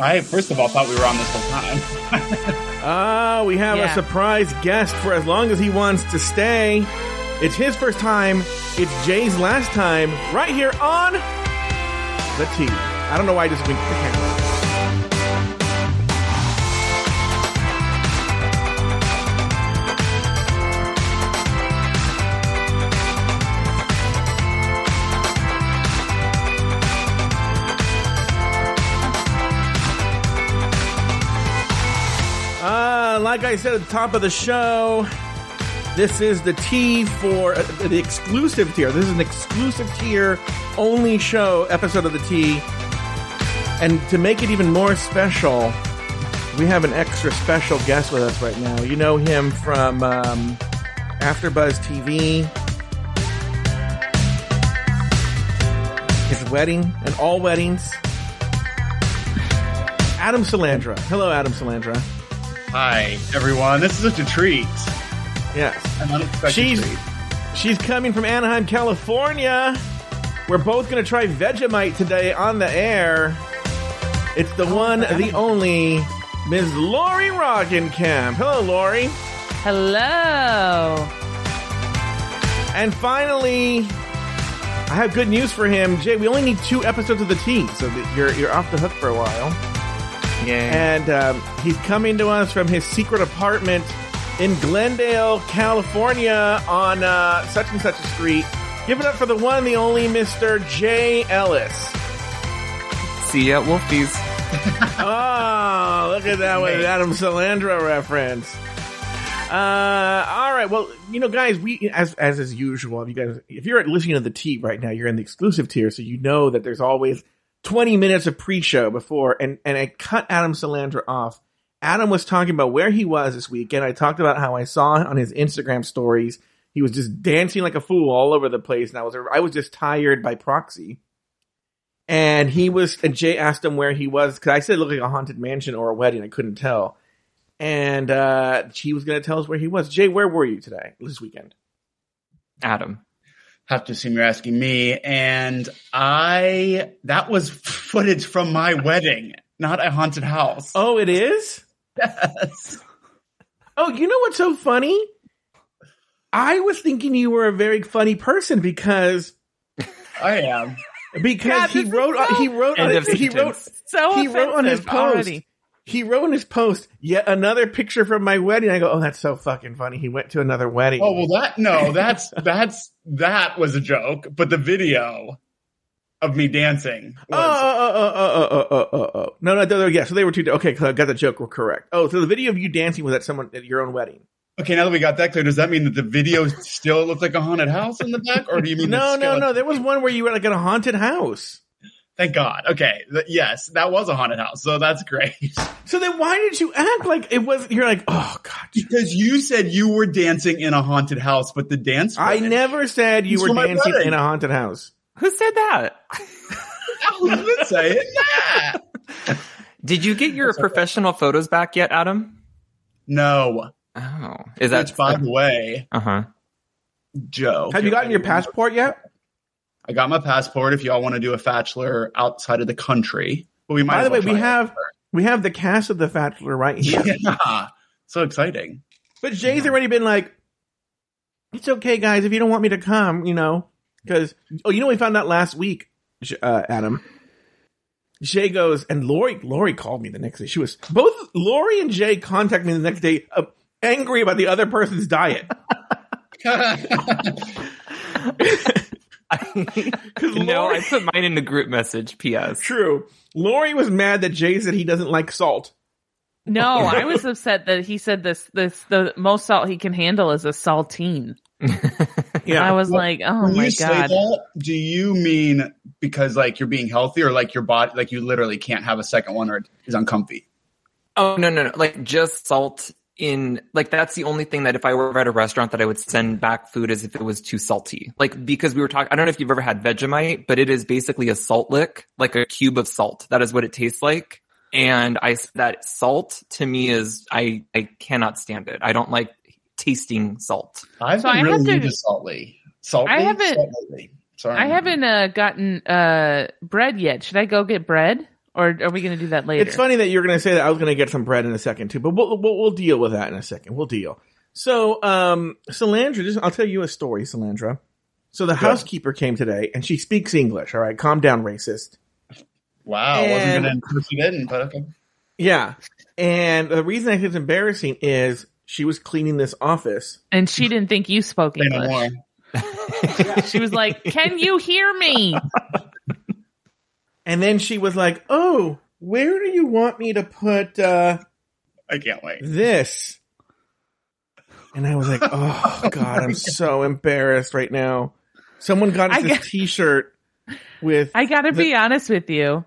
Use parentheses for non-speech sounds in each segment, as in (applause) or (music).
I first of all thought we were on this whole time. (laughs) Ah, we have Yeah. a surprise guest for as long as he wants to stay. It's his first time. It's Jay's last time. Right here on the Tea. I don't know why I just winked the camera. Like I said at the top of the show, this is the Tea for uh, the exclusive tier. This is an exclusive tier only show episode of the Tea. And to make it even more special, we have an extra special guest with us right now. You know him from um, AfterBuzz TV, his wedding, and all weddings. Adam Salandra. Hello, Adam Salandra. Hi, everyone. This is such a treat. Yes. An unexpected She's treat. she's coming from Anaheim, California. We're both gonna try Vegemite today on the air. It's the oh, one, the only, Ms. Lauri Roggenkamp. Hello, Lauri. Hello. And finally, I have good news for him. Jay, we only need two episodes of the tea, so you're you're off the hook for a while. And um, he's coming to us from his secret apartment in Glendale, California, on uh, such and such a street. Give it up for the one, the only Mr. Jay Ellis. See ya, Wolfies. Oh, (laughs) look at that with Adam Salandra reference. Uh, all right. Well, you know, guys, we as as is usual. If you guys, if you're at listening to the Tea right now, you're in the exclusive tier, so you know that there's always 20 minutes of pre-show before, and and I cut Adam Salandra off. Adam was talking about where he was this week, and I talked about how I saw on his Instagram stories he was just dancing like a fool all over the place, and I was I was just tired by proxy. And he was, and Jay asked him where he was, because I said it looked like a haunted mansion or a wedding. I couldn't tell. And uh, he was going to tell us where he was. Jay, where were you today, this weekend? Adam. Have to assume you're asking me. And I, that was footage from my wedding, not a haunted house. Oh, it is? yes. Oh, you know what's so funny? I was thinking you were a very funny person because I am. because Yeah, he wrote so- he wrote on End his, he wrote. So he wrote on his offensive post already he wrote in his post yet another picture from my wedding. I go, oh, that's so fucking funny. He went to another wedding. Oh well, that no, that's (laughs) that's that was a joke. But the video of me dancing. Oh, was... Oh, oh, oh, oh, oh, oh, oh, oh, oh, no, no, no, yeah. So they were two. Okay, I got the joke. We're correct. Oh, so the video of you dancing was at someone at your own wedding. Okay, now that we got that clear, does that mean that the video still looks like a haunted house in the back, or do you mean no, no, no? There was one where you were like in a haunted house. Thank God. Okay. Th- yes, that was a haunted house. So that's great. (laughs) So then why did you act like it was? You're like, oh god. Because you said you were dancing in a haunted house, but the dance. I footage- never said you were dancing in a haunted house. Who said that? Who's been saying that? Did you get your professional photos back yet, Adam? No. Oh, is that Which, by the way, Uh huh. Joe. Have you gotten your passport yet? I got my passport. If y'all want to do a bachelor outside of the country, but we might. By the way, we try it. have we have the cast of the Bachelor right here. (laughs) Yeah. So exciting. But Jay's already been like, it's okay, guys, if you don't want me to come, you know, because oh, you know, we found out last week, uh, Adam. Jay goes, and Lauri, Lauri called me the next day. She was both Lauri and Jay contacted me the next day, uh, angry about the other person's diet. (laughs) (laughs) (laughs) no, I put mine in the group message. P.S. True. Lauri was mad that Jay said he doesn't like salt. No, (laughs) I was upset that he said this. This the most salt he can handle is a saltine. (laughs) Yeah. I was like, oh my you say god. that, do you mean because like you're being healthy, or like your body, like you literally can't have a second one, or it is uncomfy? Oh no, no, no! Like just salt in. Like that's the only thing that if I were at a restaurant that I would send back food as if it was too salty. Like because we were talking. I don't know if you've ever had Vegemite, but it is basically a salt lick, like a cube of salt. That is what it tastes like. And I that salt to me is I I cannot stand it. I don't like tasting salt. I've So been I really have to- into salty. Salty. I haven't- Salt lately. Sorry, I haven't uh, gotten uh, bread yet. Should I go get bread Or are we going to do that later? It's funny that you're going to say that. I was going to get some bread in a second too, but we'll, we'll we'll deal with that in a second. We'll deal. So, um, Salandra, just I'll tell you a story, Salandra. So the housekeeper came today, and she speaks English. All right, calm down, racist. Wow, I wasn't gonna encourage you didn't, but okay. Yeah, and the reason I think it's embarrassing is she was cleaning this office. And she didn't think you spoke Say. English. (laughs) She was like, "Can you hear me?" (laughs) And then she was like, "Oh, where do you want me to put uh, I can't wait. this?" And I was like, "Oh (laughs) God, I'm so embarrassed right now." Someone got us I this got- T-shirt with. I got to The- be honest with you.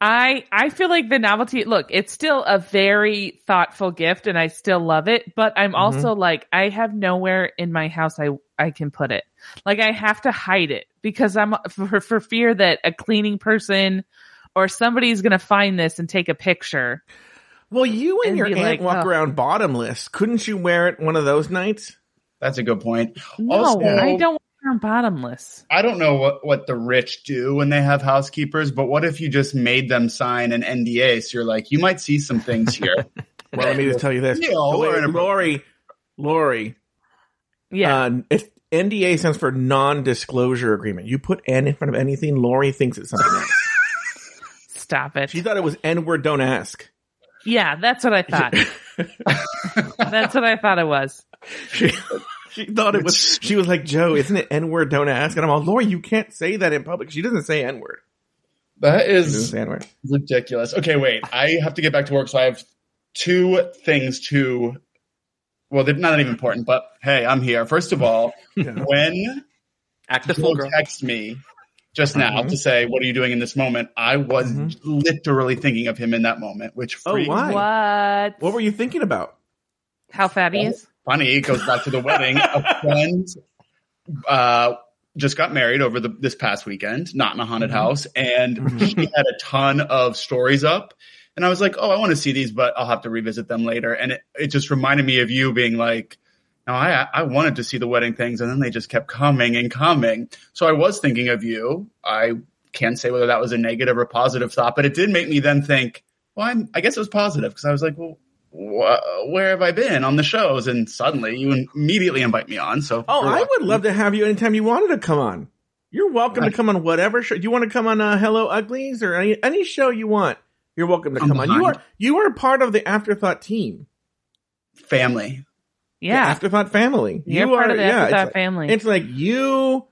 I I feel like the novelty. Look, it's still a very thoughtful gift, and I still love it. But I'm also like, I have nowhere in my house I I can put it. Like I have to hide it because I'm for for fear that a cleaning person or somebody's gonna find this and take a picture. well, you and, and your aunt like, walk "Oh." around bottomless. Couldn't you wear it one of those nights? That's a good point. No, Also- I don't want I'm bottomless. I don't know what, what the rich do when they have housekeepers, but what if you just made them sign an NDA? So you're like, you might see some things here. (laughs) Well, let me just tell you this, Yeah, or Wait, in a- Lauri, Lauri. Yeah, Uh, if NDA stands for non-disclosure agreement. You put N in front of anything, Lauri thinks it's something else. (laughs) stop it. She thought it was N word. Don't ask. Yeah, that's what I thought. (laughs) that's what I thought it was. She, she thought it was. She was like, Joe, isn't it N word? Don't ask. And I'm all, Lauri, you can't say that in public. She doesn't say N word. that She doesn't is say N word. ridiculous. Okay, wait. I have to get back to work, so I have two things to. Well, they're not even important, but hey, I'm here. First of all, (laughs) when Act the Joe girl. text me just now Mhm. to say, "What are you doing in this moment?" I was Mhm. literally thinking of him in that moment, which Oh, freaked why? What? What were you thinking about? How fat he is? funny. It goes back to the wedding. A (laughs) friend uh, just got married over the this past weekend, not in a haunted Mhm. house, and Mhm. he had a ton of stories up. And I was like, "Oh, I want to see these, but I'll have to revisit them later." And it, it just reminded me of you being like, "No, I I wanted to see the wedding things, and then they just kept coming and coming." So I was thinking of you. I can't say whether that was a negative or positive thought, but it did make me then think. Well, I'm, I guess it was positive because I was like, "Well, wh- where have I been on the shows?" And suddenly, you immediately invite me on. So, Oh, I would love to have you anytime you wanted to come on. You're welcome to come on whatever show. Do you want to come on uh, Hello Uglies or any any show you want? You're welcome to I'm come on. You are you are part of the Afterthought team. family. The Yeah. Afterthought family. You're you part are, of the yeah, Afterthought it's like, family. It's like you,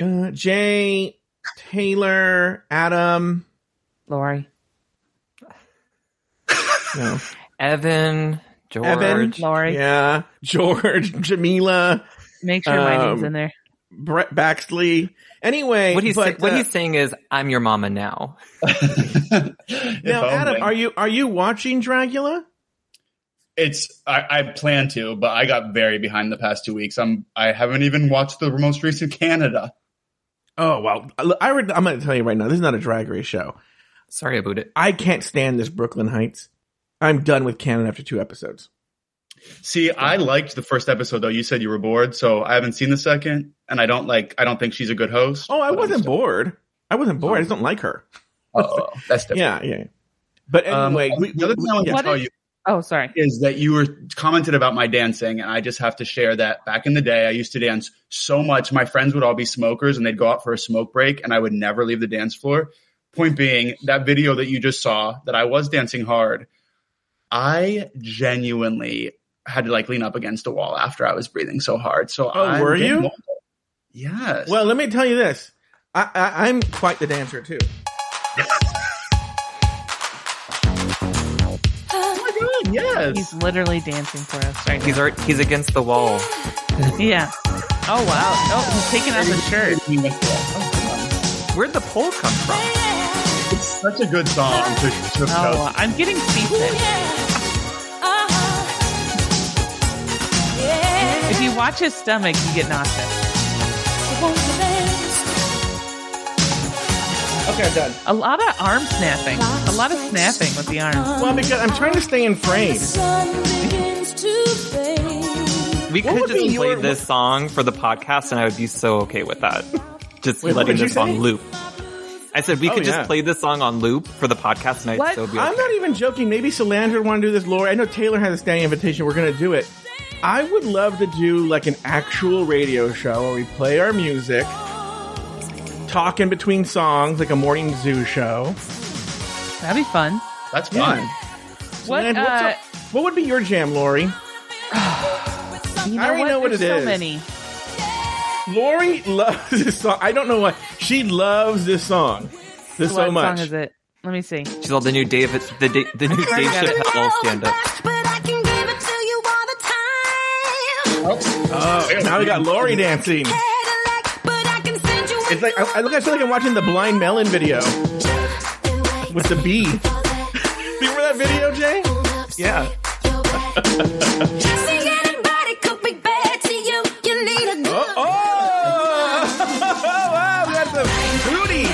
uh, Jay, Taylor, Adam. Lauri. No, Evan, George. Evan. Lauri. yeah, George, (laughs) Jamila, Make sure my name's Um, in there. Brett Baxley. Anyway, What he's but, what uh, he's saying is, I'm your mama now. (laughs) If now, Adam, only. are you are you watching Dragula? It's I, I plan to, but I got very behind the past two weeks. I'm I haven't even watched the most recent Canada. Oh well, I would, I'm going to tell you right now. This is not a drag race show. Sorry about it. I can't stand this Brooke Lynn Hytes. I'm done with Canon after two episodes. See, I liked the first episode though. You said you were bored, so I haven't seen the second, and I don't like. I don't think she's a good host. Oh, I wasn't still- bored. I wasn't bored. I just don't like her. Oh, that's (laughs) different. Yeah, yeah. But Um, anyway, we, the other thing I want to tell is- you Oh, sorry. is that you were commented about my dancing, and I just have to share that back in the day, I used to dance so much. My friends would all be smokers, and they'd go out for a smoke break, and I would never leave the dance floor. Point being, that video that you just saw, that I was dancing hard, I genuinely had to like lean up against a wall after I was breathing so hard. So, Oh, I'm were you? older. Yes. well, let me tell you this. I, I, I'm quite the dancer too. (laughs) oh my god, yes. He's literally dancing for us right He's art, he's against the wall. (laughs) Yeah. Oh wow. Oh, he's taking off his shirt. He went to- oh, Where'd the pole come from? It's such a good song (laughs) to, to Oh, I'm getting seasick. If you watch his stomach, you get nauseous. Okay, I'm done. A lot of arm snapping. A lot of snapping with the arms. Well, because I'm trying to stay in frame. We What could would just play your- this song for the podcast, and I would be so okay with that. (laughs) Just Wait, what letting did you this song say? loop. I said we Oh, could yeah. just play this song on loop for the podcast tonight. What? So it'll be I'm not even joking. Maybe Salandra would want to do this, Lauri. I know Taylor has a standing invitation. We're going to do it. I would love to do like an actual radio show where we play our music, talk in between songs, like a morning zoo show. That'd be fun. That's fun. What? Salandra, what's Uh, up- what would be your jam, Lauri? (sighs) you I already know what There's it so is. many. Lauri loves this song. I don't know why. She loves this song. This what so much. song is it? Let me see. She's all the new David, the Da- the new Dave got it. Chappelle stand up. Oh, now we got Lauri dancing. It's like I, I look. I feel like I'm watching the Blind Melon video with the bee. Do (laughs) you remember that video, Jay? Yeah. (laughs) Oh, oh! (laughs) wow, we got some booty.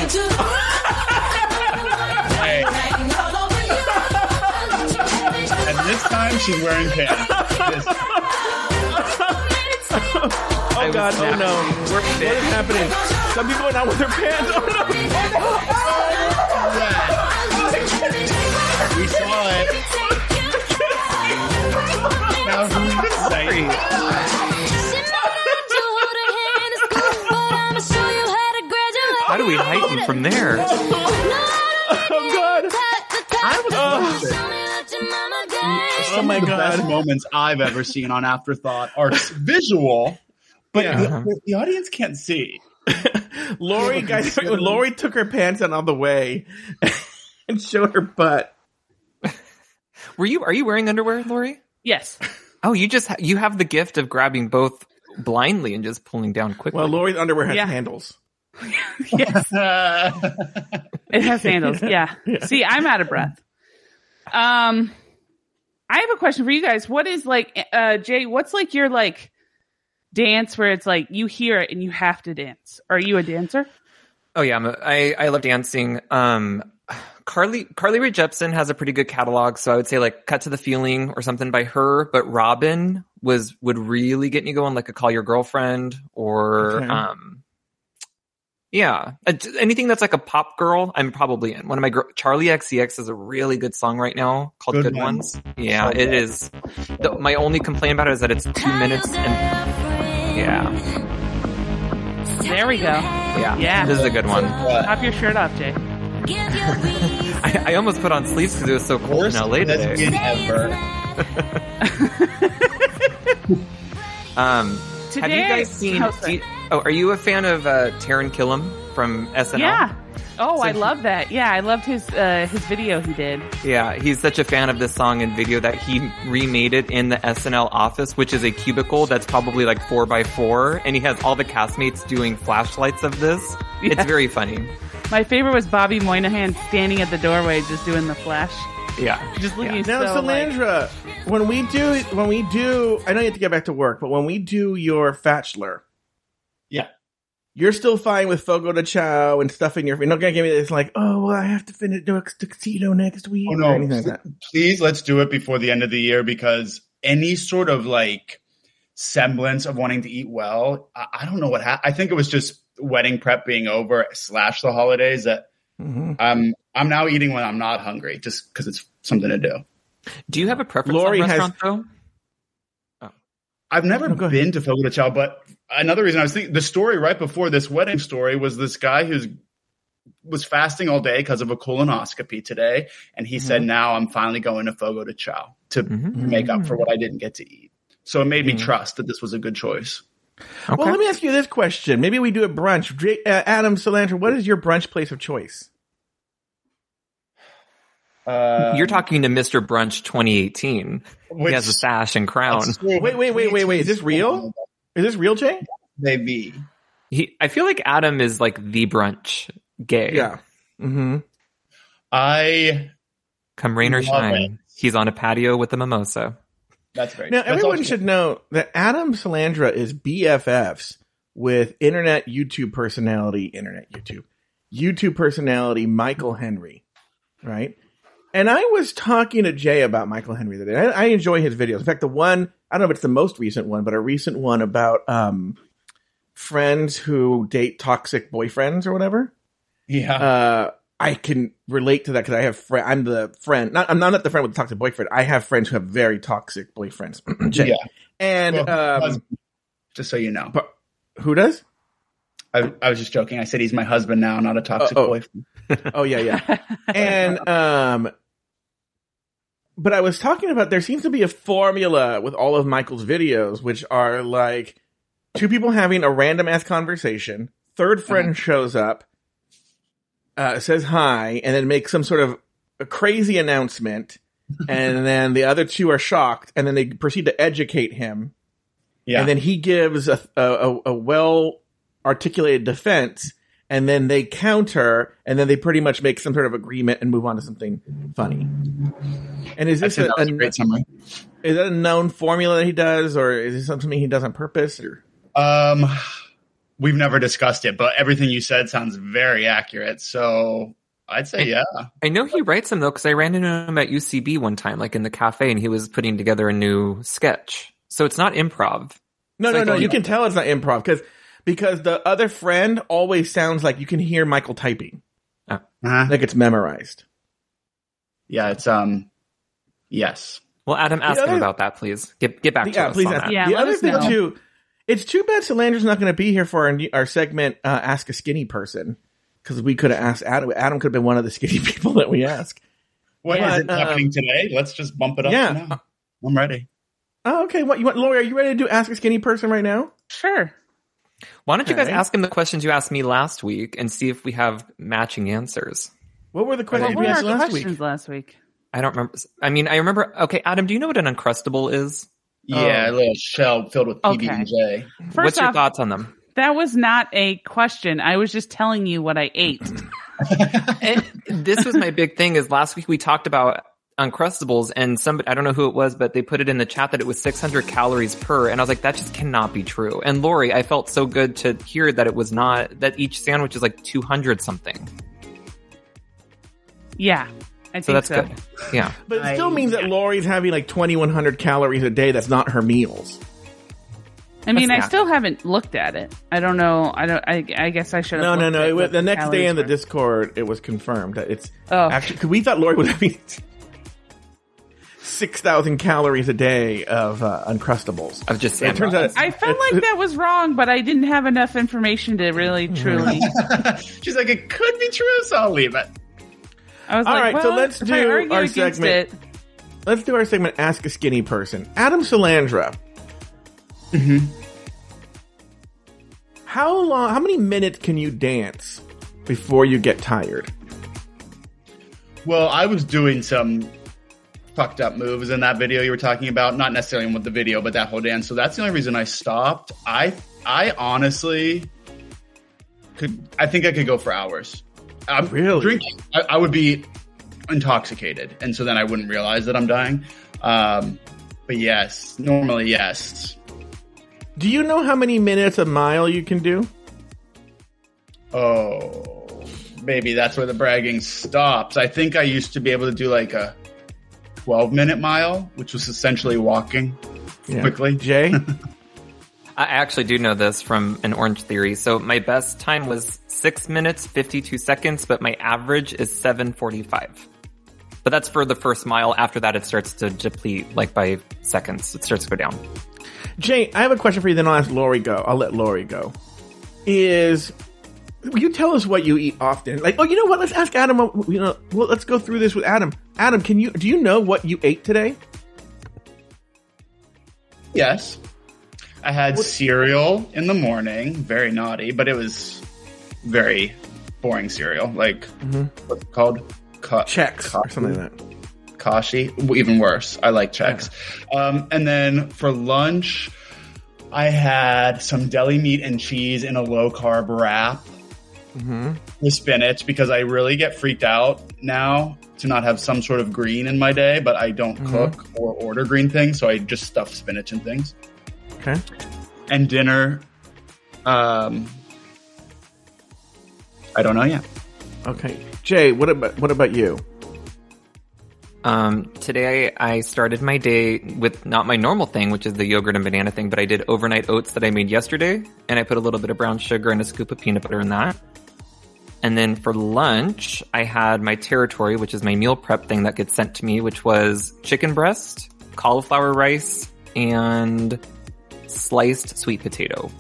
And this time she's wearing pants. This- Oh God! Oh no! We're What is happening? Some people are not with their pants. Oh (laughs) no! we saw it. Now who's to say? How do we heighten from there? Oh God! Oh my of the best moments I've ever seen on Afterthought are visual, but Yeah. the, the audience can't see. (laughs) Lauri, guys, Lauri took her pants out on the way (laughs) and showed her butt. (laughs) Were you? Are you wearing underwear, Lauri? Yes. Oh, you just ha- you have the gift of grabbing both blindly and just pulling down quickly. Well, Lauri's underwear has Yeah. handles. yes. Uh, It has handles. Yeah. See, I'm out of breath. Um, I have a question for you guys. What is like, uh, Jay? What's like your like dance where it's like you hear it and you have to dance? Are you a dancer? Oh yeah, I'm a, I I love dancing. Um, Carly Carly Rae Jepsen has a pretty good catalog, so I would say like "Cut to the Feeling" or something by her. But Robyn was would really get me going, like a "Call Your Girlfriend" or Okay. um, yeah, anything that's like a pop girl. I'm probably in. One of my girl, Charli XCX is a really good song right now called Good "Good, one. Ones." Yeah, So it good. is. The, my only complaint about it is that it's two minutes and yeah, There we go. yeah, Yeah. This is a good one. Pop your shirt off, Jay. (laughs) I, I almost put on sleeves because it was so cold Worst in LA today. ever. (laughs) Um, Today, have you guys seen? Oh, you- oh, are you a fan of uh, Taran Killam from SNL? yeah. Oh, So I he- love that. Yeah, I loved his uh his video he did. yeah. He's such a fan of this song and video that he remade it in the SNL office, which is a cubicle that's probably like four by four, and he has all the castmates doing flashlights of this. Yeah. It's very funny. My favorite was Bobby Moynihan standing at the doorway just doing the flash. Yeah, Just looking Now, so like, Salandra, when we do, when we do, I know you have to get back to work, but when we do your bachelor, Yeah. You're still fine with Fogo de Chao and stuff in your. You're not gonna give me this like, oh, well, I have to finish do a tuxedo next week Oh or no! anything like that. Please, let's do it before the end of the year because any sort of like semblance of wanting to eat well, I, I don't know what happened. I think it was just wedding prep being over slash the holidays that mm-hmm. um I'm now eating when I'm not hungry just because it's something to do. Do you have a preference Lauri on has- restaurant though? I've never No, go ahead. been to Fogo de Chao, but another reason I was thinking the story right before this wedding story was this guy who's was fasting all day because of a colonoscopy today, and he said, "Now I'm finally going to Fogo de Chao to Mhm. make up for what I didn't get to eat." So it made me Mhm. trust that this was a good choice. Okay. Well, let me ask you this question. Maybe we do a brunch. Uh, Adam Salandra, what is your brunch place of choice? Uh, You're talking to Mr. Brunch 2018. which- he has a sash and crown. Wait, wait, wait, wait, wait. Is this real? (laughs) Is this real, Jay? Maybe. He, I feel like Adam is like the brunch gay. Yeah. Mm-hmm. I. Come rain or shine, it. he's on a patio with a mimosa. That's great. Now, that's everyone should know that Adam Salandra is BFFs with internet YouTube personality, internet YouTube, YouTube personality Michael Henry, right? And I was talking to Jay about Michael Henry the other day. I, I enjoy his videos. In fact, the one, I don't know if it's the most recent one, but a recent one about um, friends who date toxic boyfriends or whatever. Yeah. uh, I can relate to that because I have friend. I'm the friend. Not I'm not the friend with the toxic boyfriend. I have friends who have very toxic boyfriends. (clears throat) Yeah. And Well, um, just so you know. but who does? I, I was just joking. I said he's my husband now, not a toxic Oh, oh. boyfriend. Oh yeah, yeah. (laughs) and um, but I was talking about there seems to be a formula with all of Michael's videos, which are like two people having a random ass conversation. Third friend shows up, uh, says hi, and then makes some sort of a crazy announcement. (laughs) and then the other two are shocked, and then they proceed to educate him. Yeah. And then he gives a, a, a well articulated defense, and then they counter, and then they pretty much make some sort of agreement and move on to something funny. And is this a, a a- great summary. is that a known formula that he does, or is this something he does on purpose? Or Um, we've never discussed it, but everything you said sounds very accurate. So I'd say yeah. I know he writes them though, because I ran into him at UCB one time, like in the cafe, and he was putting together a new sketch. So it's not improv. no, It's no, like, no, oh, you yeah. can tell it's not improv because because the other friend always sounds like you can hear Michael typing, Uh-huh. like it's memorized. Yeah, it's um, yes. Well, Adam, ask other- him about that, please. Get get back to yeah, us please on ask. that. Yeah, the other thing know. too, it's too bad Salandra's not going to be here for our, our segment. Uh, ask a skinny person because we could have asked Adam. Adam could have been one of the skinny (laughs) people that we ask. What is Yeah, it um, happening today? Let's just bump it up. yeah. now. I'm ready. Oh, okay. What you want, Lauri? Are you ready to do ask a skinny person right now? Sure. Why don't you guys Okay. ask him the questions you asked me last week and see if we have matching answers? What were the What questions were we our asked last questions week? last week? I don't remember. I mean, I remember. Okay, Adam, do you know what an uncrustable is? Yeah, Oh. a little shell filled with PB and J. First What's your off, thoughts on them? that was not a question. I was just telling you what I ate. (laughs) And this was my big thing. Is last week we talked about uncrustables, and somebody I don't know who it was, but they put it in the chat that it was 600 calories per, and I was like, that just cannot be true. And Lauri, I felt so good to hear that it was not. That each sandwich is like 200 something. Yeah, I So think that's so. good. Yeah. But it still I- means that Lauri's having like 2,100 calories a day. That's not her meals. I mean, I still haven't looked at it. I don't know. I don't. I, I guess I should. No, have no, looked no. It was, the next day in the. Discord, it was confirmed that it's Oh. actually because we thought Lauri was having (laughs) 6,000 calories a day of uh, Uncrustables. Of just It turns out I felt like that was wrong, but I didn't have enough information to really, truly. (laughs) She's like, it could be true, so I'll leave it. I was All like, right, so let's if I do argue our against segment. it- Let's do our segment Ask a Skinny Person. Adam Salandra. Mm-hmm. How long, how many minutes can you dance before you get tired? Well, I was doing some fucked up moves in that video you were talking about, not necessarily with the video, but that whole dance. So that's the only reason I stopped. I I honestly could I think I could go for hours. I'm Really? drinking. I, I would be intoxicated, and so then I wouldn't realize that I'm dying. Um, but yes, normally yes. Do you know how many minutes a mile you can do? Oh, maybe that's where the bragging stops. I think I used to be able to do like a 12 minute mile, which was essentially walking Yeah. quickly. Jay? (laughs) I actually do know this from an Orange Theory. So my best time was six minutes, 52 seconds, but my average is 745. But that's for the first mile. After that, it starts to deplete like by seconds. It starts to go down. Jay, I have a question for you, then I'll ask Lauri go. I'll let Lauri go. Is will you tell us what you eat often? Like, oh, you know what? Let's ask Adam. You know, well, let's go through this with Adam. Adam, can you do you know what you ate today? Yes. I had cereal in the morning, very naughty, but it was very boring cereal. Like, what's it called? Ka- Chex or something like that. Kashi, even worse. I like Chex. Um, and then for lunch, I had some deli meat and cheese in a low carb wrap with spinach because I really get freaked out now to not have some sort of green in my day, but I don't cook or order green things, so I just stuff spinach and things. Okay. And dinner, um, I don't know yet. Okay. Jay, what about what about you? Um, today I started my day with not my normal thing, which is the yogurt and banana thing, but I did overnight oats that I made yesterday, and I put a little bit of brown sugar and a scoop of peanut butter in that. And then for lunch, I had my territory, which is my meal prep thing that gets sent to me, which was chicken breast, cauliflower rice, and sliced sweet potato.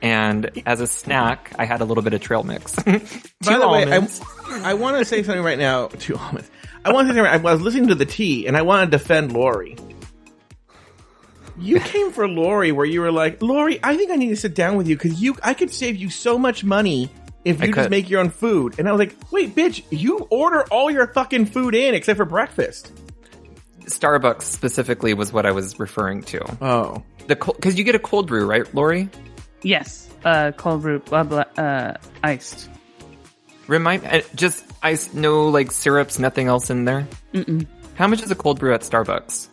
And as a snack, I had a little bit of trail mix. (laughs) By the way. I, I want to say something right now. Two almonds. I want to say something. right- I was listening to the tea, and I want to defend Lauri. You came for Lauri, where you were like, Lauri, I think I need to sit down with you because you, I could save you so much money if I you just could. make your own food. And I was like, wait, bitch, you order all your fucking food in except for breakfast. Starbucks specifically was what I was referring to. Oh, The because you get a cold brew, right, Lauri? Yes. Uh, cold brew, blah, blah, uh, iced. Remind uh, just ice, no like syrups, nothing else in there. Mm-mm. How much is a cold brew at Starbucks?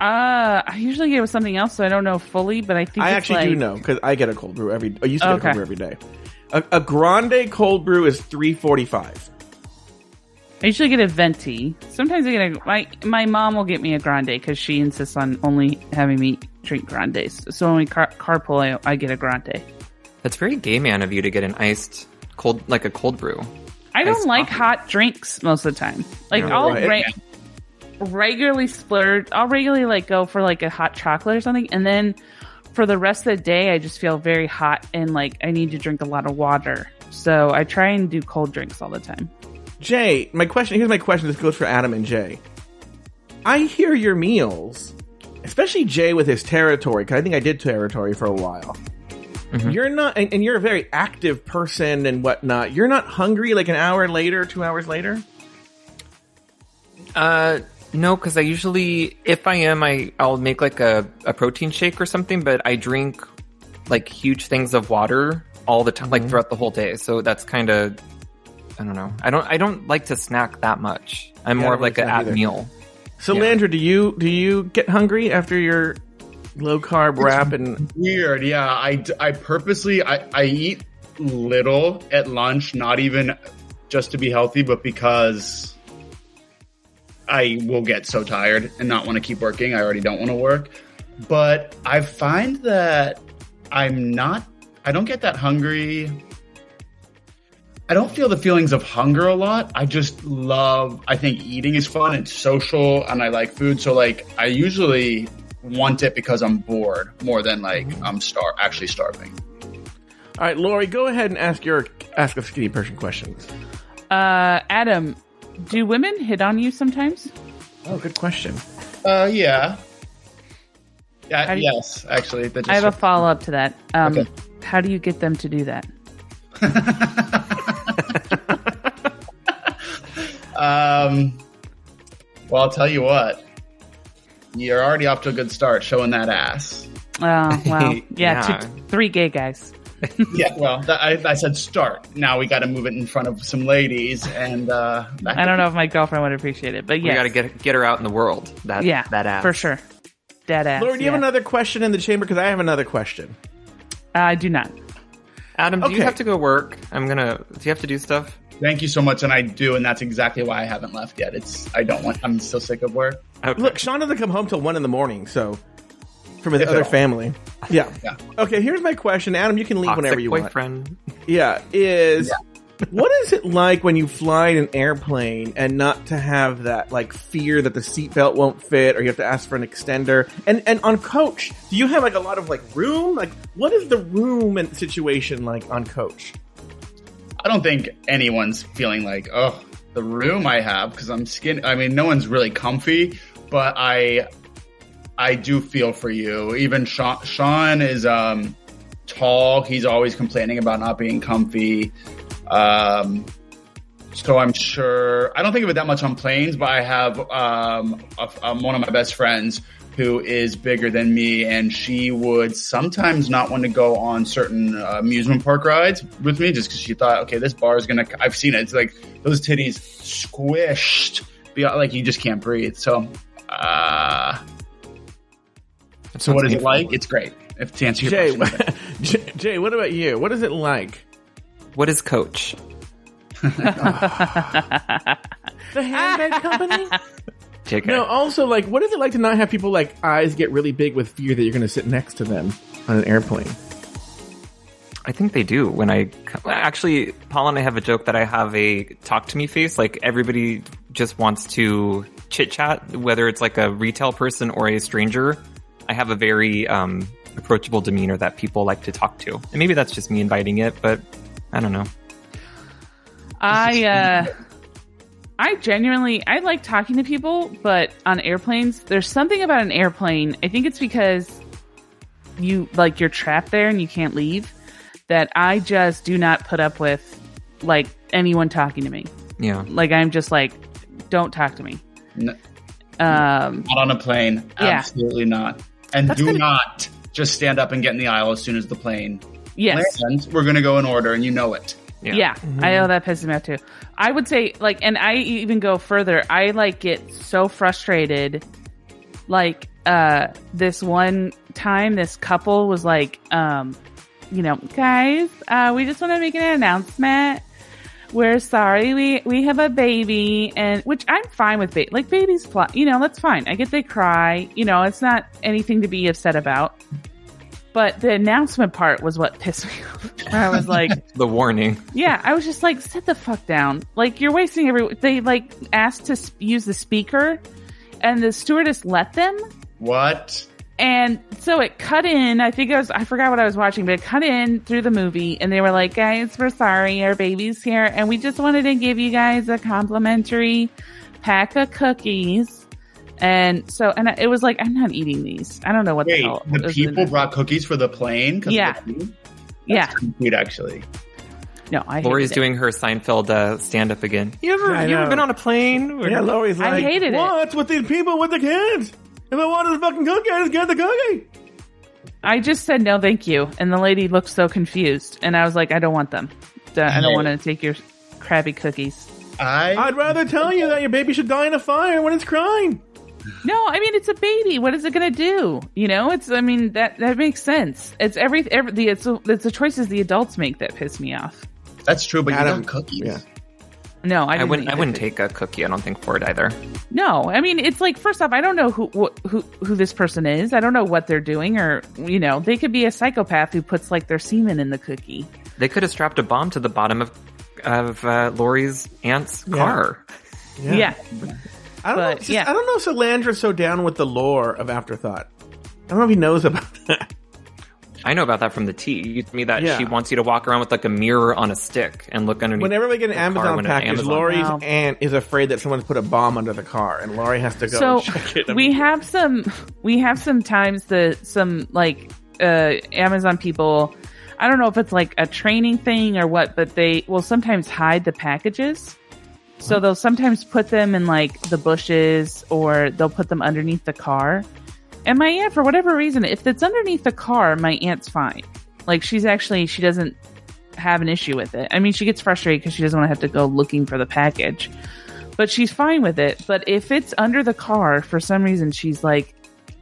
Uh, I usually get it with something else, so I don't know fully, but I think I it's actually like, do know because I get a cold brew every. I used to get a cold brew every day. A, a grande cold brew is three forty five. I usually get a venti. Sometimes I get a my my mom will get me a grande because she insists on only having me drink grandes. So when we car- carpool, I, I get a grande. That's very gay man of you to get an iced cold, like a cold brew. I don't Iced like coffee. hot drinks most of the time. Like Yeah, I'll right. re- regularly splurge. I'll regularly like go for like a hot chocolate or something, and then for the rest of the day, I just feel very hot and like I need to drink a lot of water. So I try and do cold drinks all the time. Jay, my question here's my question. This goes for Adam and Jay. I hear your meals, especially Jay with his territory. Because I think I did territory for a while. You're not, and, and you're a very active person and whatnot. You're not hungry like an hour later, two hours later. Uh, no, because I usually, if I am, I I'll make like a, a protein shake or something. But I drink like huge things of water all the time, like mm-hmm. throughout the whole day. So that's kind of, I don't know. I don't I don't like to snack that much. I'm Yeah, more of like like an at meal. So, Yeah. Landra, do you do you get hungry after your low carb wrap and Weird, yeah. I I purposely I, I eat little at lunch, not even just to be healthy, but because I will get so tired and not want to keep working. I already don't want to work. But I find that I'm not I don't get that hungry. I don't feel the feelings of hunger a lot. I just love I think eating is fun and social and I like food. So like I usually want it because I'm bored more than like I'm star actually starving. All right, Lauri, go ahead and ask your ask a skinny person questions. Uh, Adam, do women hit on you sometimes? Oh, good question. Uh yeah. Yeah, How you- yes, actually. That just I have a follow up to that. Um, Okay. How do you get them to do that? (laughs) Um, well, I'll tell you what. You're already off to a good start showing that ass. Oh, wow. (laughs) Yeah, Yeah. two- three gay guys. (laughs) Yeah, well, that, I, I said start. Now we got to move it in front of some ladies, and uh, I don't know if my girlfriend would appreciate it, but yeah, We yeah. got to get get her out in the world. That yeah, that ass for sure. Dead ass. Lauri, do you yeah. have another question in the chamber? Because I have another question. I do not. Adam, do you have to go work? I'm gonna. Do you have to do stuff? Thank you so much, and I do, and that's exactly why I haven't left yet. It's I don't want. I'm still sick of work. Okay. Look, Sean doesn't come home till one in the morning, so from his If other family. Yeah. (laughs) Yeah. Okay, here's my question, Adam. You can leave Toxic whenever you want. Yeah, is (laughs) what is it like when you fly in an airplane and not to have that like fear that the seatbelt won't fit or you have to ask for an extender? And and on coach, do you have like a lot of like room? Like what is the room and situation like on coach? I don't think anyone's feeling like, oh, the room I have because I'm skin. I mean, no one's really comfy, but I, I do feel for you. Even Sean, Sean is um, tall. He's always complaining about not being comfy. Um, so I'm sure I don't think of it that much on planes, but I have um, a, um, one of my best friends who is bigger than me, and she would sometimes not want to go on certain uh, amusement park rides with me just because she thought, okay, this bar is gonna. I've seen it. It's like those titties squished, like you just can't breathe. So, uh, so what is it like? It's great. If to answer your Jay, question, (laughs) Jay, Jay, what about you? What is it like? What is coach? (laughs) The handbag company? (laughs) JK. No, also like what is it like to not have people like eyes get really big with fear that you're going to sit next to them on an airplane? I think they do. When I actually, Paul and I have a joke that I have a talk to me face. Like everybody just wants to chit chat, whether it's like a retail person or a stranger. I have a very um, approachable demeanor that people like to talk to, and maybe that's just me inviting it, but I don't know. I uh I genuinely I like talking to people, but on airplanes, there's something about an airplane. I think it's because you like you're trapped there and you can't leave that I just do not put up with like anyone talking to me. Yeah. Like I'm just like don't talk to me. No, Um not on a plane. Yeah. Absolutely not. And That's do gonna- not just stand up and get in the aisle as soon as the plane yes. lands. We're going to go in order, and you know it. Yeah, I know that pisses me off too. I would say like, and I even go further. I like get so frustrated. Like, uh, this one time, this couple was like, um, you know, guys, uh, we just want to make an announcement. We're sorry, we we have a baby, and which I'm fine with. Ba- like babies, fly, you know, that's fine. I get they cry. You know, it's not anything to be upset about. But the announcement part was what pissed me (laughs) off. I was like, (laughs) The warning. yeah, I was just like, sit the fuck down. Like, you're wasting every. They like asked to sp- use the speaker, and the stewardess let them. What? And so it cut in. I think I was. I forgot what I was watching, but it cut in through the movie, and they were like, "Guys, we're sorry, our baby's here, and we just wanted to give you guys a complimentary pack of cookies." And so, and it was like, I'm not eating these. I don't know what the hell. the was in people brought cookies for the plane? Yeah. the food? Yeah, That's cute, actually. no, I. Lauri's it. doing her Seinfeld uh, stand up again. You ever I you ever been on a plane? Yeah, Lauri's like, I like, hated it. What's with these people with the kids? If I wanted the fucking cookie, I just get the cookie. I just said no, thank you, and the lady looked so confused, and I was like, I don't want them. I don't want to take your crappy cookies. I I'd rather tell you that your baby should die in a fire when it's crying. No, I mean it's a baby. What is it going to do? You know, it's. I mean that that makes sense. It's every every the it's it's the choices the adults make that piss me off. that's true, but you Adam, got cookies. yeah. No, I, I didn't wouldn't. I wouldn't take a cookie. I don't think for it either. No, I mean it's like first off, I don't know who wh- who who this person is. I don't know what they're doing, or you know, they could be a psychopath who puts like their semen in the cookie. They could have strapped a bomb to the bottom of of uh, Lauri's aunt's Yeah. car. Yeah, I don't know. Just- yeah. I don't know. if Salandra's so down with the lore of Afterthought. I don't know if he knows about (laughs) that. I know about that from the tea. You told me that Yeah. she wants you to walk around with like a mirror on a stick and look underneath. Whenever we get an Amazon package, Amazon- Lauri's Wow. aunt is afraid that someone's put a bomb under the car, and Lauri has to go so check it. we have some we have some times the some like uh amazon people i don't know if it's like a training thing or what but they will sometimes hide the packages so they'll sometimes put them in like the bushes or they'll put them underneath the car and my aunt for whatever reason if it's underneath the car my aunt's fine like she's actually she doesn't have an issue with it i mean she gets frustrated because she doesn't want to have to go looking for the package but she's fine with it. But if it's under the car, for some reason, she's like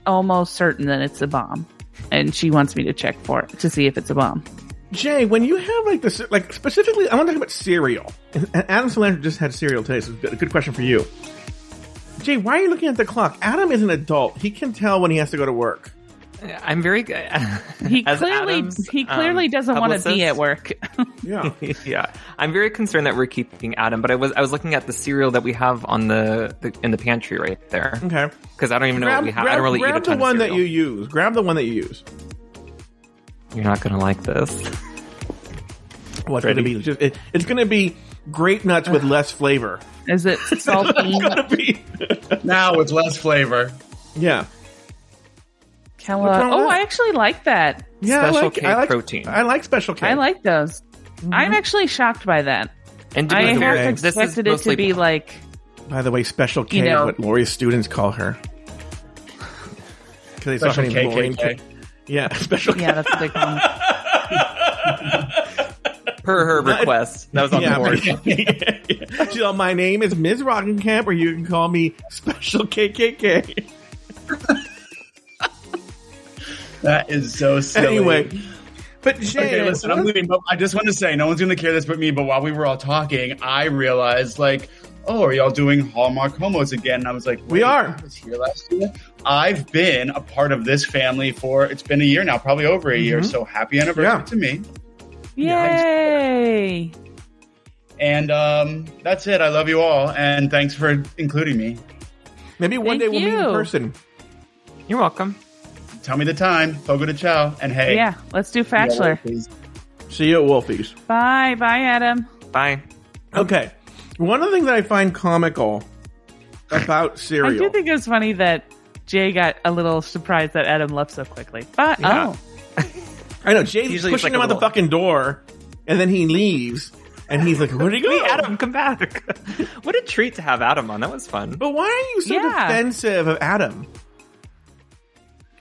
almost certain that it's a bomb, and she wants me to check for it to see if it's a bomb. Jay, when you have like this, like specifically, I want to talk about cereal. And Adam Salandra just had cereal today, so a good question for you. Jay, why are you looking at the clock? Adam is an adult; he can tell when he has to go to work. I'm very good. He (laughs) clearly Adam's, he clearly um, doesn't want to be at work. (laughs) Yeah, (laughs) yeah, I'm very concerned that we're keeping Adam. But I was I was looking at the cereal that we have on the, the in the pantry right there okay. because I don't even know Grab, what we have. grab, I don't really eat a grab ton the one of that you use. Grab the one that you use. You're not gonna like this. What's going to be? Just, it, it's going to be grape nuts with less flavor. Is it (laughs) saltine? Gonna be- Now with less flavor. yeah, Kellogg? What's Oh, that? I actually like that. yeah. I Special like, K I like, protein. I like special K. I like those. Mm-hmm. I'm actually shocked by that. And to I be fair, half this is expected it to mostly be like By the way, special K You know- is what Lauri's students call her. Because they saw her Special name Lauri. KKK. Yeah, special K. (laughs) yeah, that's what they call them. Per her request. That was on Yeah, the board. (laughs) She's all, my name is Ms. Roggenkamp, or you can call me Special KKK. That is so silly. Anyway, but Jay, Okay, listen, I'm leaving, but I just want to say, no one's going to care this but me. But while we were all talking, I realized, like, oh, are y'all doing Hallmark Homos again? And I was like, We are. I was here last year. I've been a part of this family for it's been a year now, probably over a year. So happy anniversary Mm-hmm. Yeah. to me. Yay! And um, that's it. I love you all, and thanks for including me. Maybe one Thank day we'll meet in person. You're welcome. Tell me the time. Fogo de Chao. And hey, Yeah, let's do Bachelor. please. See you at Wolfie's. Bye, bye, Adam. Bye. Okay. One of the things that I find comical about cereal. I do think it was funny that Jay got a little surprised that Adam left so quickly. But Yeah. oh, (laughs) I know Jay's Usually it's pushing like him a out the little- fucking door, and then he leaves, and he's like, "Where'd he go?" (laughs) Hey, Adam, come back. (laughs) what a treat to have Adam on. That was fun. But why are you so Yeah. defensive of Adam?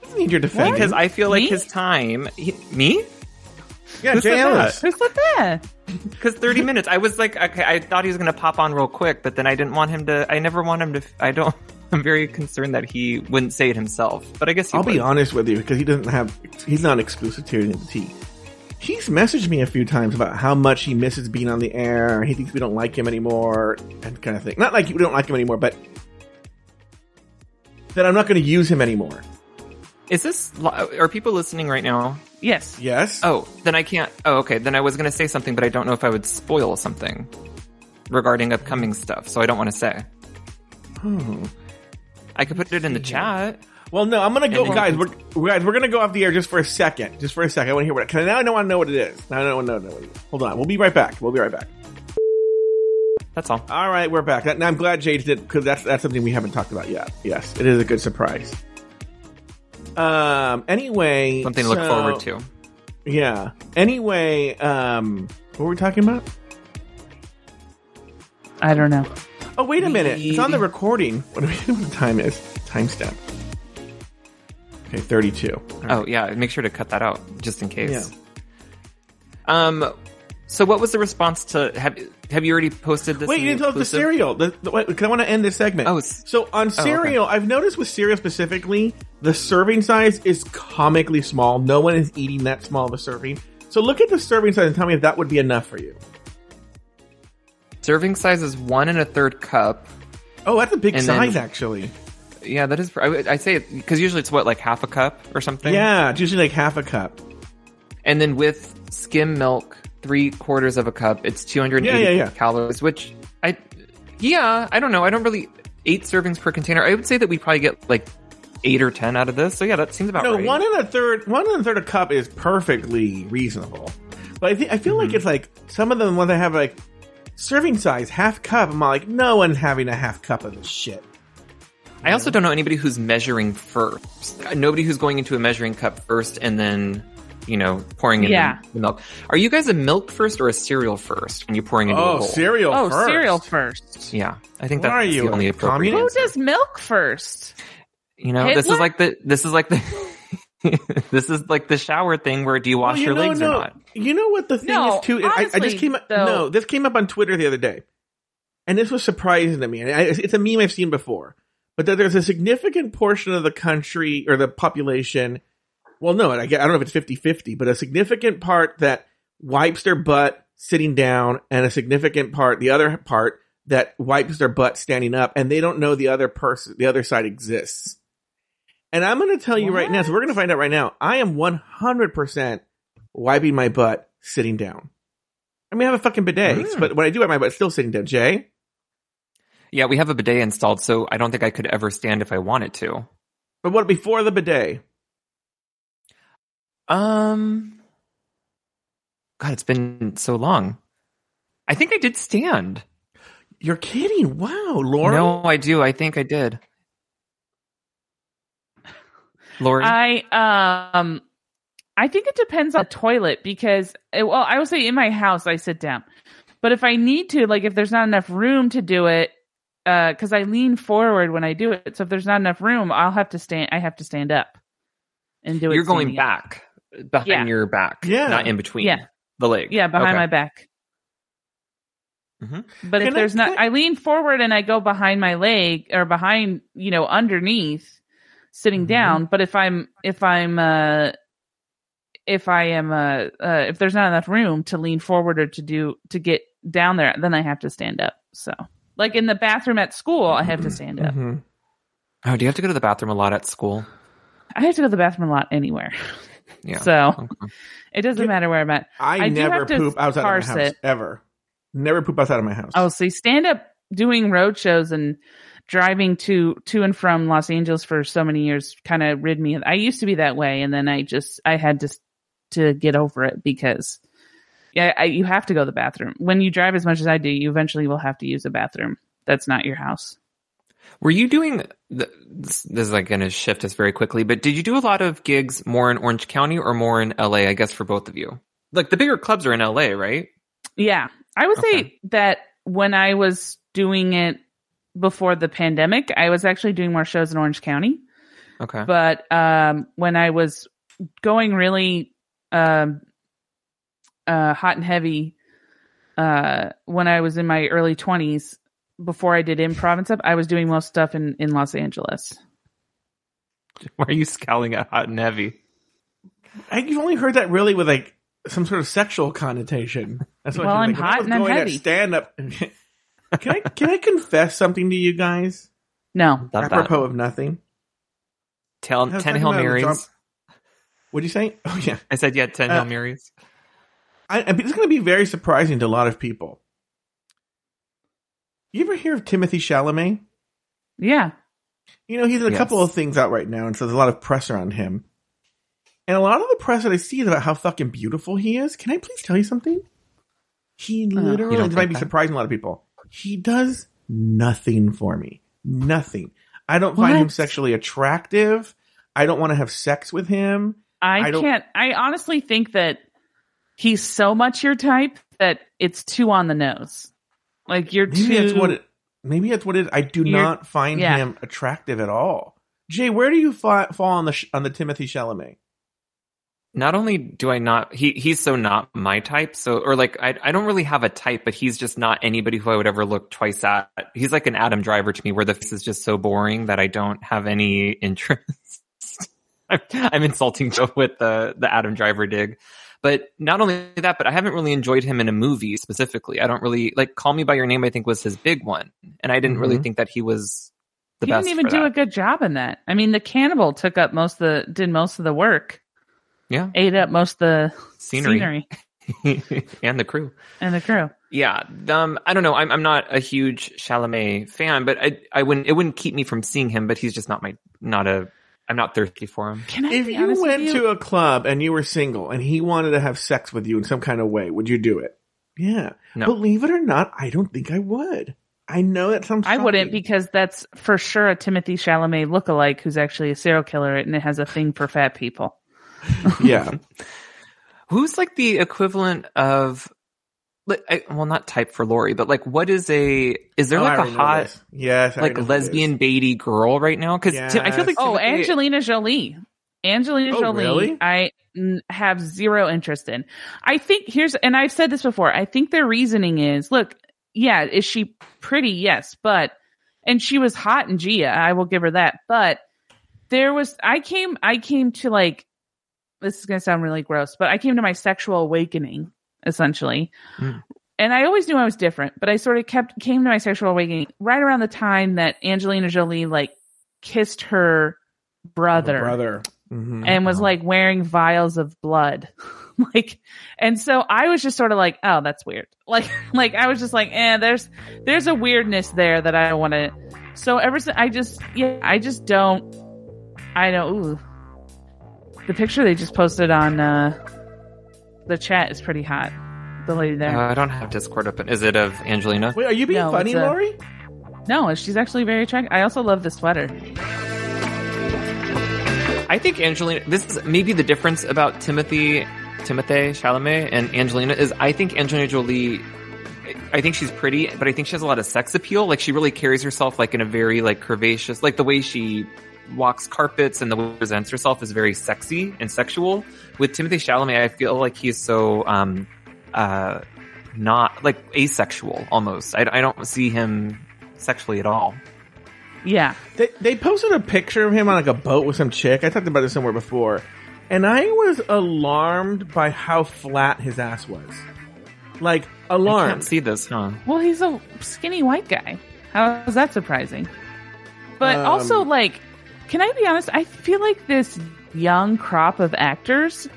He doesn't need your defense. Because I feel like Me? his time. He, me? yeah, who Jay said Ellis. who said that? Because 30 minutes. I was like, okay, I thought he was going to pop on real quick, but then I didn't want him to. I never want him to. I don't. I'm very concerned that he wouldn't say it himself. But I guess he I'll be honest with you because he doesn't have. He's not exclusive to the tea. He's messaged me a few times about how much he misses being on the air. He thinks we don't like him anymore, and kind of thing. Not like we don't like him anymore, but that I'm not going to use him anymore. Is this. Are people listening right now? Yes. Yes. Oh, then I can't. Oh, okay. Then I was going to say something, but I don't know if I would spoil something regarding upcoming stuff, so I don't want to say. Oh. I could put it in the chat. Well, no, I'm gonna go, And then- guys. We're guys, we're gonna go off the air just for a second, just for a second. I want to hear what. Cause now I don't want to know what it is. Now I don't know, know what it is. Hold on, we'll be right back. We'll be right back. That's all. All right, we're back. Now I'm glad Jade did because that's that's something we haven't talked about yet. Yes, it is a good surprise. Um. Anyway, Something to look so- forward to. Yeah. Anyway, um, what were we talking about? I don't know. Oh, wait a minute. It's on the recording. What do we know what the time is? Timestamp. Okay, 32. Oh yeah, make sure to cut that out just in case. Yeah. Um. So what was the response to have Have you already posted this? Wait, you didn't tell us the exclusive? cereal. The, the, wait, 'cause I want to end this segment. Oh, s- so on cereal, I've noticed with cereal specifically, the serving size is comically small. No one is eating that small of a serving. So look at the serving size and tell me if that would be enough for you. Serving size is one and a third cup. Oh, that's a big And then- size, actually. Yeah, that is. I I say it because usually it's what like half a cup or something. Yeah, it's usually like half a cup. and then with skim milk, three quarters of a cup, it's 280 Yeah, yeah, yeah. calories. Which I, yeah, I don't know. I don't really eight servings per container. I would say that we probably get like eight or ten out of this. So yeah, that seems about No, right. one and a third, one and a third a cup is perfectly reasonable. But I think I feel Mm-hmm. like it's like some of them when they have like serving size half cup. I'm like, no one having a half cup of this shit. I also don't know anybody who's measuring first. Nobody who's going into a measuring cup first and then, you know, pouring in Yeah. the, the milk. Are you guys a milk first or a cereal first when you're pouring into a Oh, bowl? cereal. Oh, first. cereal first. Yeah, I think What that's are you, the only a appropriate. Who does milk first? You know, this is like the this is like the (laughs) this is like the shower thing where do you wash Well, you your know, legs no, or not? You know what the thing No, is too? I, I just came up. though- No, this came up on Twitter the other day, and this was surprising to me. And I, it's a meme I've seen before, but that there's a significant portion of the country or the population. Well, no, I, get- I don't know if it's 50-50, but a significant part that wipes their butt sitting down, and a significant part, the other part that wipes their butt standing up, and they don't know the other person, the other side exists. And I'm going to tell you right now. So we're going to find out right now. I am 100% wiping my butt sitting down. I mean, I have a fucking bidet, Mm. but when I do wipe my butt, still sitting down. Jay, Yeah, we have a bidet installed, so I don't think I could ever stand if I wanted to. but what before the bidet? Um, God, it's been so long. I think I did stand. You're kidding? Wow, Laura. No, I do. I think I did. Lauri, I um I think it depends on the toilet because well, I would say in my house I sit down. But if I need to, like if there's not enough room to do it, uh, because I lean forward when I do it. So if there's not enough room, I'll have to stand I have to stand up and do it. you're going standing up. back behind Yeah. your back, Yeah. not in between. Yeah. the leg. Yeah, behind Okay. my back. Mhm. But if Can I- there's not, I- I lean forward and I go behind my leg or behind, you know, underneath, sitting Mhm. down. But if I'm, if I'm, uh, if I am, uh, uh, if there's not enough room to lean forward or to do to get down there, then I have to stand up. So, like in the bathroom at school, I have to stand up. Mhm. Oh, do you have to go to the bathroom a lot at school? I have to go to the bathroom a lot anywhere. Yeah. So Okay. it doesn't matter where I'm at. I, I never have to poop outside of my house it. ever. Never poop outside of my house. Oh, see, stand up doing road shows and driving to to and from Los Angeles for so many years kind of rid me. I used to be that way, and then I just I had to to get over it because yeah, I, you have to go to the bathroom when you drive as much as I do. You eventually will have to use a bathroom. That's not your house. Were you doing th- this? This is like going to shift us very quickly, but did you do a lot of gigs more in Orange County or more in LA? I guess for both of you. Like the bigger clubs are in LA, right? Yeah, I would Okay. say that when I was doing it before the pandemic, I was actually doing more shows in Orange County. Okay. but um, when I was going really um, uh, hot and heavy, uh, when I was in my early twenties, before I did improv and stuff, I was doing most stuff in in Los Angeles. (laughs) Why are you scowling at hot and heavy? I, you've only heard that really with like some sort of sexual connotation. That's what Well, I I'm think. When I hot was and I'm going at heavy. Stand up. (laughs) can I can I confess something to you guys? No, Love that. Apropos of nothing. Tell, I ten talking Hail Marys. What'd you say? (laughs) Oh yeah. I said, yeah, ten Uh, Hail Marys. I, I- it's going to be very surprising to a lot of people. You ever hear of Timothy Chalamet? yeah, You know, he's in a Yes. couple of things out right now, and so there's a lot of press around him. And a lot of the press that I see is about how fucking beautiful he is. Can I please tell you something? He Uh, literally, You don't this might think be that? surprising a lot of people. He does nothing for me. Nothing. I don't find him sexually attractive. I don't want to have sex with him. I, I can't. I honestly think that he's so much your type that it's too on the nose. Like you're Maybe too. that's what it. Maybe that's what it. is. I do not find yeah. him attractive at all. Jay, where do you fa- fall on the sh- on the Timothy Chalamet? Not only do I not, he he's so not my type. So, or like, I I don't really have a type, but he's just not anybody who I would ever look twice at. He's like an Adam Driver to me, where the face is just so boring that I don't have any interest. (laughs) I'm, I'm insulting Joe with the the Adam Driver dig. But not only that, but I haven't really enjoyed him in a movie specifically. I don't really like Call Me by Your Name. I think was his big one, and I didn't really Mhm. think that he was the he best. didn't even do that. a good job in that. I mean, the cannibal took up most of the did most of the work, yeah ate up most of the scenery, scenery (laughs) and the crew. and the crew. Yeah, um, I don't know. I'm I'm not a huge Chalamet fan, but I I wouldn't it wouldn't keep me from seeing him. But he's just not my not a. I'm not thirsty for him. Can I If be you went with you? to a club and you were single and he wanted to have sex with you in some kind of way, would you do it? Yeah. No. Believe it or not, I don't think I would. I know that sounds. I wouldn't because that's for sure a Timothy Chalamet lookalike who's actually a serial killer and it has a thing for fat people. (laughs) yeah. Who's like the equivalent of, like, I, well, not type for Lauri, but like, what is a? Is there Oh, like a hot this. Yes, I like know who it is. lesbian baity girl right now? Because I feel like Oh, Timothy- Angelina Jolie. Angelina Oh, Jolie, really? I have zero interest in. I think here's, and I've said this before. I think their reasoning is, look, yeah, is she pretty? Yes, but, and she was hot in Gia. I will give her that. But there was, I came, I came to like, this is going to sound really gross, but I came to my sexual awakening essentially. Mm. And I always knew I was different, but I sort of kept, came to my sexual awakening right around the time that Angelina Jolie like kissed her brother, brother. Mhm. and was like wearing vials of blood. (laughs) like and so I was just sort of like, oh, that's weird. (laughs) Like like I was just like, eh, there's there's a weirdness there that I don't want to so ever since I just yeah, I just don't I don't ooh. The picture they just posted on uh the chat is pretty hot. The lady there. Uh, I don't have Discord open. Is it of Angelina? Wait, are you being No, funny, a- Lauri? no, she's actually very attractive. I also love the sweater. I think Angelina. This is maybe the difference about Timothy, Timothy Chalamet and Angelina is I think Angelina Jolie. I think she's pretty, but I think she has a lot of sex appeal. Like she really carries herself like in a very like curvaceous, like the way she walks carpets and the way presents herself is very sexy and sexual. With Timothy Chalamet, I feel like he's so um uh not like asexual almost. I, I don't see him sexually at all. Yeah. They, they posted a picture of him on like a boat with some chick. I talked about this somewhere before, and I was alarmed by how flat his ass was. Like I alarmed. can't see this, huh? Well, he's a skinny white guy. How is that surprising? But Um, also, like, can I be honest? I feel like this young crop of actors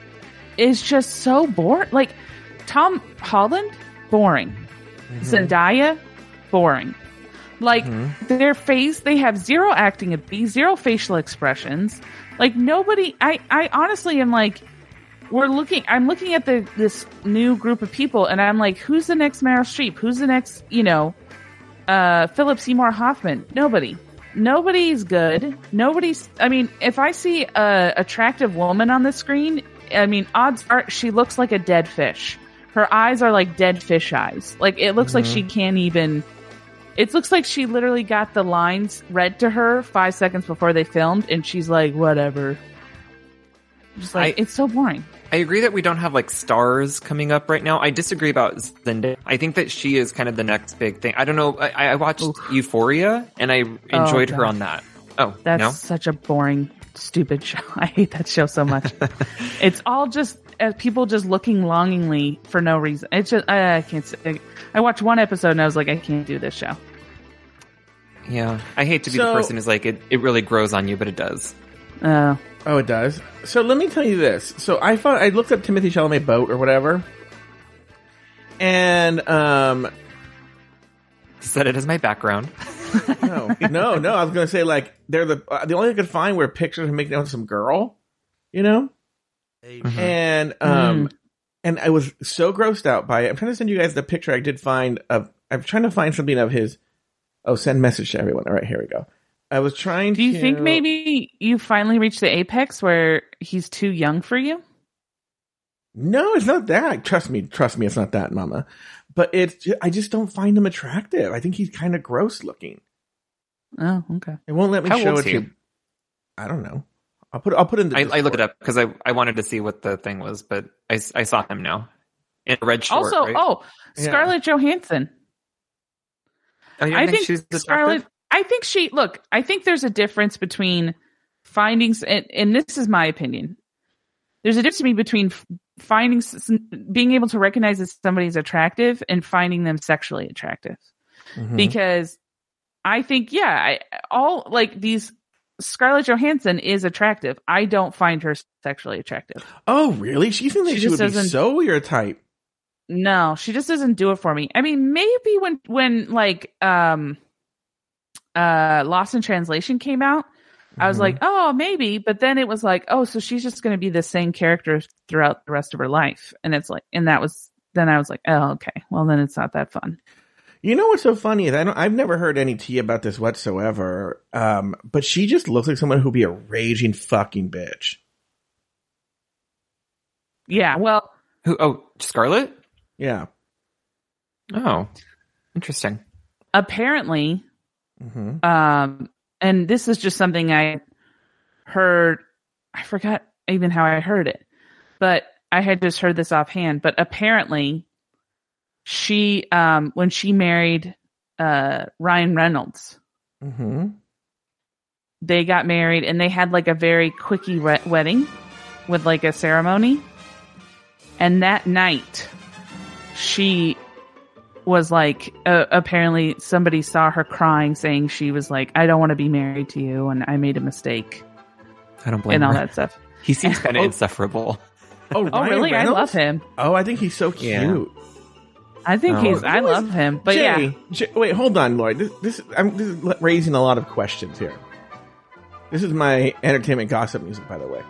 is just so boring. Like Tom Holland, boring. Zendaya, boring. Like their face, they have zero acting ability, zero facial expressions. Like nobody, I, I honestly am like, we're looking, I'm looking at the, this new group of people and I'm like, who's the next Meryl Streep? Who's the next, you know, uh, Philip Seymour Hoffman? Nobody. Nobody's good. Nobody's, I mean, if I see a attractive woman on the screen, I mean, odds are she looks like a dead fish. Her eyes are like dead fish eyes. Like it looks like she mm-hmm. can't even, it looks like she literally got the lines read to her five seconds before they filmed, and she's like, "Whatever." Just like I- it's so boring. I agree that we don't have like stars coming up right now. I disagree about Zendaya. I think that she is kind of the next big thing. I don't know. I, I watched Euphoria and I enjoyed her on that. Oh, That's no. such a boring, stupid show. (laughs) I hate that show so much. (laughs) it's all just uh, people just looking longingly for no reason. It's just I, I can't. Say, I watched one episode and I was like, I can't do this show. Yeah, I hate to be So- the person who's like it. It really grows on you, but it does. Uh, Oh, it does. So let me tell you this. So I found I looked up Timothy Chalamet boat or whatever, and um, Set it as my background. (laughs) no, no, no. I was gonna say like they're the uh, the only I could find were pictures of him making out with some girl, you know, and um, and I was so grossed out by it. I'm trying to send you guys the picture I did find of. I'm trying to find something of his. Oh, send message to everyone. All right, here we go. I was trying. To Do you to, think maybe you finally reached the apex where he's too young for you? No, it's not that. Trust me, trust me, it's not that, Mama. But it's ju- I just don't find him attractive. I think he's kind of gross looking. Oh, okay. It won't let me How show it he? to. I don't know. I'll put. I'll put in the. I, I looked Discord. it up because I I wanted to see what the thing was, but I, I saw him now in a red short. also, right? oh, Yeah. Scarlett Johansson. Oh, you don't I think, think she's attractive? Scarlett. I think she look. I think there's a difference between findings, and, and this is my opinion. There's a difference to me between finding, being able to recognize that somebody's attractive and finding them sexually attractive. Mhm. Because I think, yeah, I, all like these. Scarlett Johansson is attractive. I don't find her sexually attractive. Oh, really? She seems like She she, would be so your type. No, she just doesn't do it for me. I mean, maybe when when like um uh Lost in Translation came out, I was Mhm. like, "Oh, maybe." But then it was like, "Oh, so she's just going to be the same character throughout the rest of her life." And it's like and that was then I was like, "Oh, okay. Well, then it's not that fun." You know what's so funny is I don't. I've never heard any tea about this whatsoever. Um, but she just looks like someone who'd be a raging fucking bitch. Yeah, well, Who? Oh, Scarlett. Yeah. Oh, interesting. apparently hmm um and this is just something i heard i forgot even how i heard it but i had just heard this offhand but apparently she um when she married uh ryan reynolds mm-hmm. they got married and they had like a very quickie re- wedding with like a ceremony and that night she was like uh, apparently somebody saw her crying saying she was like i don't want to be married to you and i made a mistake I don't blame and all her. that stuff (laughs) He seems kind of Oh. insufferable. Oh, oh Ryan really i love him Oh, I think he's so cute. Yeah. i think Oh. he's i love him but Jay, yeah Jay- wait, hold on, Lloyd. This, this, I'm this is raising a lot of questions here. This is my entertainment gossip music, by the way.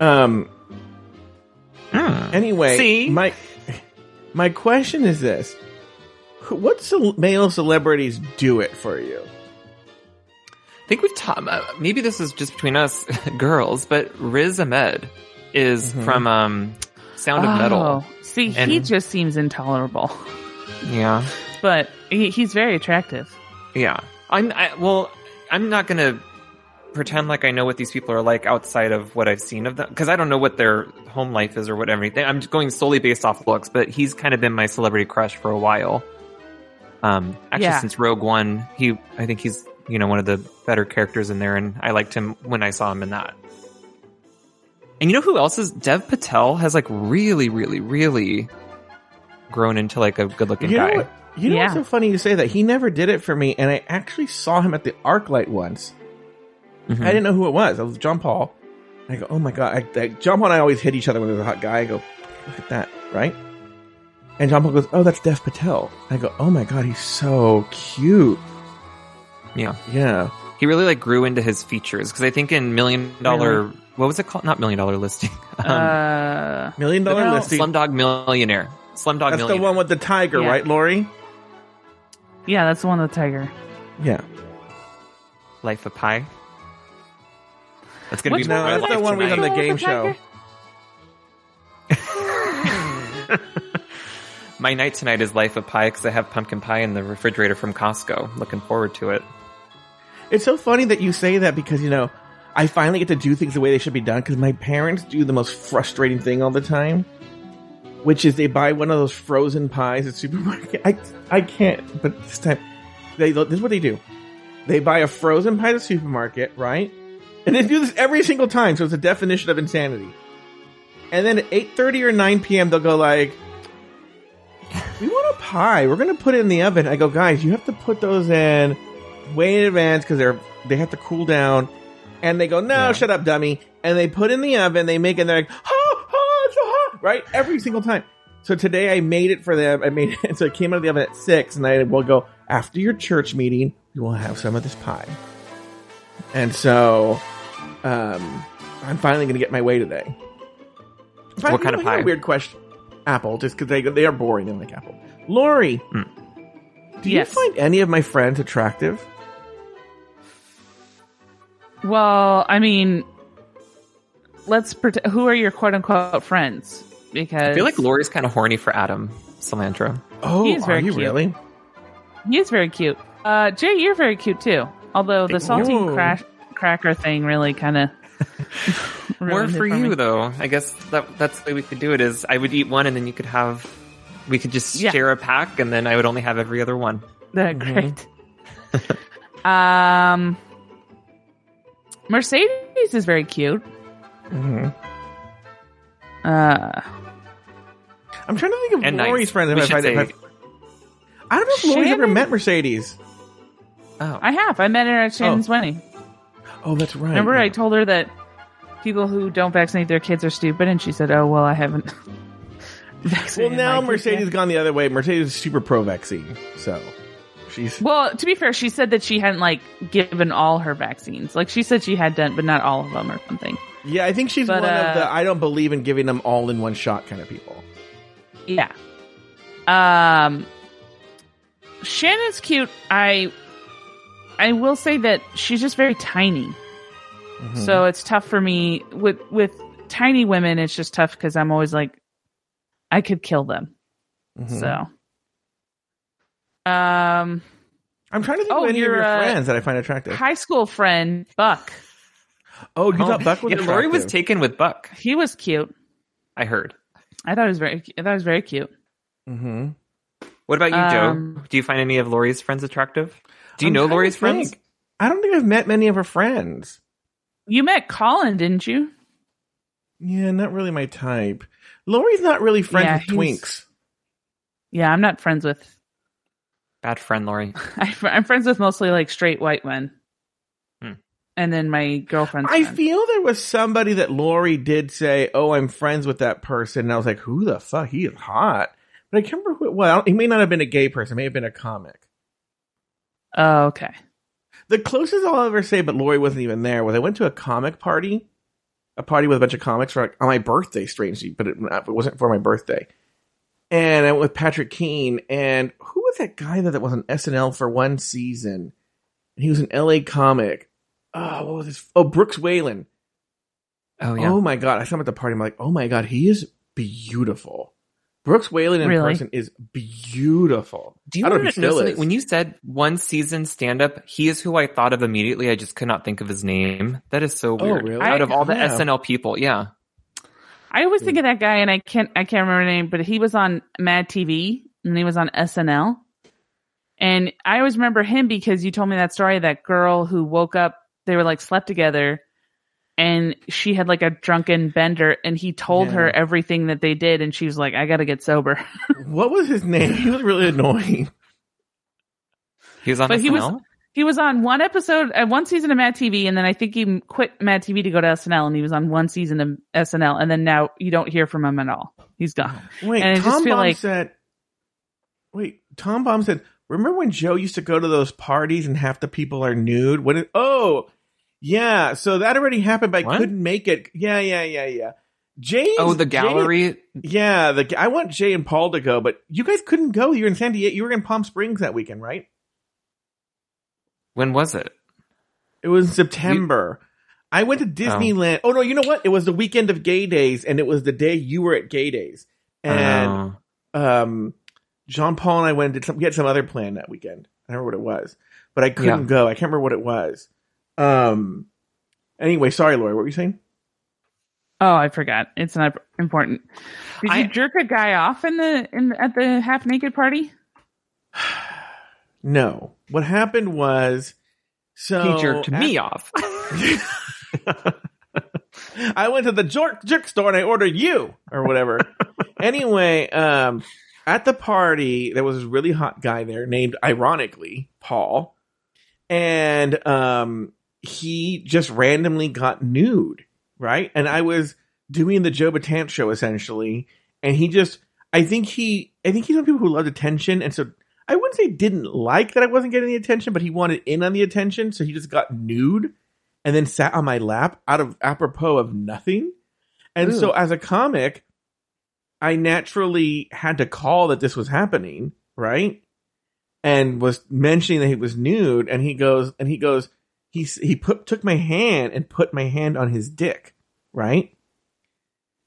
Um. Hmm. Anyway, See? my my question is this: Who- What ce- male celebrities do it for you? I think we've taught. Uh, maybe this is just between us (laughs) girls, but Riz Ahmed is Mhm. from um, Sound of Metal. Oh, see he just seems intolerable Yeah, but he, he's very attractive yeah. I'm I, well. I'm not gonna pretend like I know what these people are like outside of what I've seen of them because I don't know what their home life is or whatever. I'm just going solely based off looks, but he's kind of been my celebrity crush for a while. Um, actually, Yeah. since Rogue One, he I think he's you know one of the better characters in there, and I liked him when I saw him in that. And you know who else is Dev Patel has like really, really, really grown into like a good looking You know guy. what? You know what's so funny you say that? He never did it for me, and I actually saw him at the ArcLight once. Mhm. I didn't know who it was. It was John Paul. I go, oh my god! I, I, John Paul and I always hit each other when there's a hot guy. I go, look at that, right? And John Paul goes, oh, that's Dev Patel. I go, oh my god, he's so cute. Yeah. Yeah. He really like grew into his features because I think in Million Dollar, Really? what was it called? Not Million Dollar Listing. (laughs) Um, uh, Million dollar No. listing. Slumdog Millionaire. Slumdog That's the Millionaire. one with the tiger, Yeah. right, Lauri? yeah, that's the one with the tiger. Yeah. Life of Pi. That's gonna Which be No, that's the one we tonight. on the With the game show. (laughs) (laughs) My night tonight is Life of Pie because I have pumpkin pie in the refrigerator from Costco. Looking forward to it. It's so funny that you say that because, you know, I finally get to do things the way they should be done because my parents do the most frustrating thing all the time, which is they buy one of those frozen pies at supermarket. I, I can't, but this time, they, this is what they do. They buy a frozen pie at the supermarket, right? And they do this every single time, so it's a definition of insanity. And then at 8.30 or 9 p.m., they'll go like, we want a pie. We're going to put it in the oven. I go, guys, you have to put those in way in advance because they're they have to cool down. And they go, no, Yeah. shut up, dummy. And they put in the oven. They make it. and They're like, oh, oh, it's so hot, right? Every single time. So today I made it for them. I made it. (laughs) So it came out of the oven at six, and I will go after your church meeting. We will have some of this pie. And so, um, I'm finally going to get my way today. But, What kind you of know, a pie? Weird question. Apple, just because they they are boring. They don't like apple. Lauri, Hmm. do Yes. you find any of my friends attractive? Well, I mean, let's pretend. Who are your quote unquote friends? Because I feel like Lauri's kind of horny for Adam Cilantro. Oh, He is are very you cute. really? he is very cute. Uh, Jay, you're very cute too. Although the Thank you. saltine crash, cracker thing really kind of (laughs) More for you though. I guess that that's the way we could do it. Is I would eat one and then you could have. We could just Yeah. share a pack and then I would only have every other one. They're Mm-hmm. great. (laughs) um, Mercedes is very cute. hmm Uh, I'm trying to think of And Lauri's nice. friends. If I, should if I, I don't know if Lauri's ever met Mercedes. Oh, I have. I met her at Shannon's wedding. Oh, that's right. Remember, yeah. I told her that people who don't vaccinate their kids are stupid, and she said, "Oh well, I haven't." (laughs) Well, now Mercedes yet." gone the other way. Mercedes is super pro vaccine, so she's Well, to be fair, she said that she hadn't like given all her vaccines. Like she said she had done, but not all of them or something. yeah. I think she's But, one uh, of the I don't believe in giving them all in one shot kind of people. Yeah. Um, Shannon's cute. I, I will say that she's just very tiny. Mhm. So it's tough for me with with tiny women. It's just tough because I'm always like, I could kill them. Mhm. So, um, I'm trying to think Oh, of any of your, your uh, friends that I find attractive. high school friend Buck. oh, you Oh, thought Buck was yeah, Lauri was taken with Buck. He was cute. I heard. I thought it was very. I thought it was very cute. Mhm. What about you, Um, Joe? Do you find any of Lauri's friends attractive? Do you I'm know trying to Lauri's friends? I don't think I've met many of her friends. You met Colin, didn't you? Yeah, not really my type. Lauri's not really friends Yeah, with twinks. Yeah, I'm not friends with. Bad friend, Lauri. (laughs) I, I'm friends with mostly like straight white men. Hmm. And then my girlfriend's I friend. feel there was somebody that Lauri did say, "Oh, I'm friends with that person," and I was like, "Who the fuck? He is hot." But I can't remember who. Well, he may not have been a gay person. It may have been a comic. Oh, okay. The closest I'll ever say, but Lauri wasn't even there, was I went to a comic party, a party with a bunch of comics for on my birthday, strangely, but it, it wasn't for my birthday. And I went with Patrick Keane, and who was that guy that, that was on SNL for one season? And he was an LA comic. Oh, what was his? Oh, Brooks Wheelan. Oh yeah. Oh my god! I saw him at the party. I'm like, oh my god, he is beautiful. Brooks Wheelan in Really? person is beautiful. Do you I don't know want to know still something? When you said one season stand up, he is who I thought of immediately. I just could not think of his name. That is so Oh, weird. really? Out of all the Yeah. SNL people, yeah. I always think hmm. of that guy, and I can't. I can't remember the name, but he was on Mad TV, and he was on SNL. And I always remember him because you told me that story. That girl who woke up, they were like slept together, and she had like a drunken bender, and he told Yeah. her everything that they did, and she was like, "I got to get sober." (laughs) What was his name? He was really annoying. He was on But SNL. he was- He was on one episode, uh, one season of Mad TV, and then I think he quit Mad TV to go to SNL, and he was on one season of SNL, and then now you don't hear from him at all. He's gone. Wait, And Tom feel Baum like- said. Wait, Tom Baum said. Remember when Joe used to go to those parties and half the people are nude? What? It, oh, yeah. So that already happened, but I What? couldn't make it. Yeah, yeah, yeah, yeah. James. Oh, the Jay- gallery. yeah, the I want Jay and Paul to go, but you guys couldn't go. You're in San Diego. You were in Palm Springs that weekend, right? When was it? It was September. I went to Disneyland. Oh. no, you know what? It was the weekend of Gay Days, and it was the day you were at Gay Days. And Oh. um, John Paul and I went and did some. We had some other plan that weekend. I don't remember what it was, but I couldn't Yeah. go. I can't remember what it was. Um. Anyway, sorry, Lauri. What were you saying? Oh, I forgot. It's not important. Did you jerk a guy off in the in at the half naked party? (sighs) No. What happened was, so he jerked at- me off. (laughs) I went to the jerk jerk store and I ordered you or whatever. (laughs) anyway, um, at the party there was this really hot guy there named, ironically, Paul, and um, he just randomly got nude, right? And I was doing the Joe Betance show essentially, and he just, I think he, I think he's one of the people who loved attention, and so. I wouldn't say didn't like that I wasn't getting the attention, but he wanted in on the attention, so he just got nude and then sat on my lap out of apropos of nothing. And so as a comic, I naturally had to call that this was happening, right? And was mentioning that he was nude and he goes and he goes he he put took my hand and put my hand on his dick, right?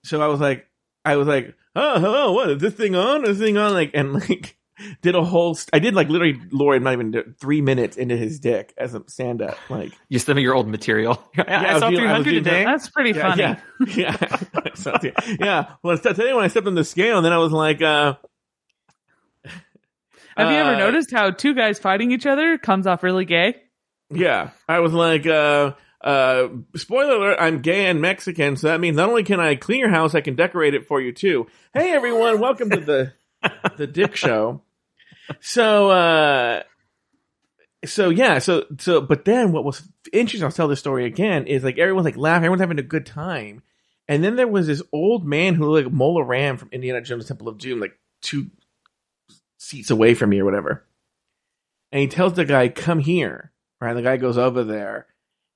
So I was like I was like, "Oh, hello, what is this thing on? Is this thing on?" like and like (laughs) did a whole st- I did like literally Lauri I'm not even 3 minutes into his dick as a stand up like you sent me your old material. (laughs) I, I I saw doing- I was 300 doing today. That's pretty yeah, funny. Yeah, (laughs) yeah. So, yeah. yeah. Well, today when I stepped on the scale, and then I was like, uh, Have you ever uh, noticed how two guys fighting each other comes off really gay? Yeah, I was like, uh, uh, spoiler alert, I'm gay and Mexican, so that means not only can I clean your house, I can decorate it for you too. Hey everyone, welcome to the the Dick Show. So, uh, so yeah, so so, but then what was interesting? I'll tell this story again. Is like everyone's like laughing, everyone's having a good time, and then there was this old man who looked like Mola Ram from Indiana Jones Temple of Doom, like two seats away from me or whatever. And he tells the guy, "Come here." Right, the guy goes over there,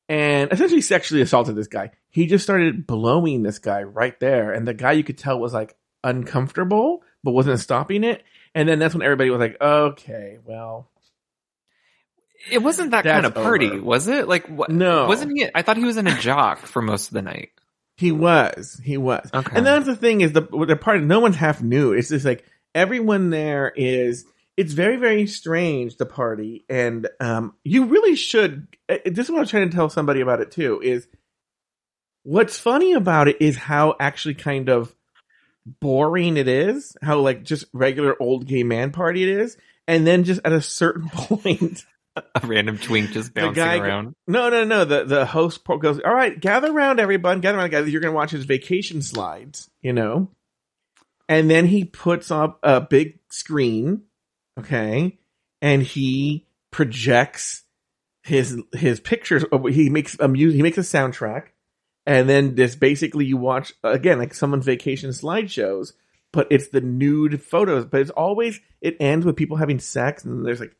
and essentially sexually assaulted this guy. He just started blowing this guy right there, and the guy you could tell was like uncomfortable, but wasn't stopping it. And then that's when everybody was like, "Okay, well." It wasn't that kind of party, over. was it? Like, what? No. Wasn't he? I thought he was in a jock for most of the night. He was. He was. Okay. And that's the thing is the the party. No one's half new. It's just like everyone there is. It's very very strange the party, and um, you really should. uh, This is what I'm trying to tell somebody about it too. Is what's funny about it is how actually kind of boring it is. How like just regular old gay man party it is, and then just at a certain (laughs) point. A random twink just bouncing guy- around. No, no, no. The the host goes, "All right, gather around, everyone. Gather around, guys. You're going to watch his vacation slides, you know." And then he puts up a big screen, okay, and he projects his his pictures. He makes a music. He makes a soundtrack, and then this basically you watch again like someone's vacation slideshows, but it's the nude photos. But it's always it ends with people having sex, and there's like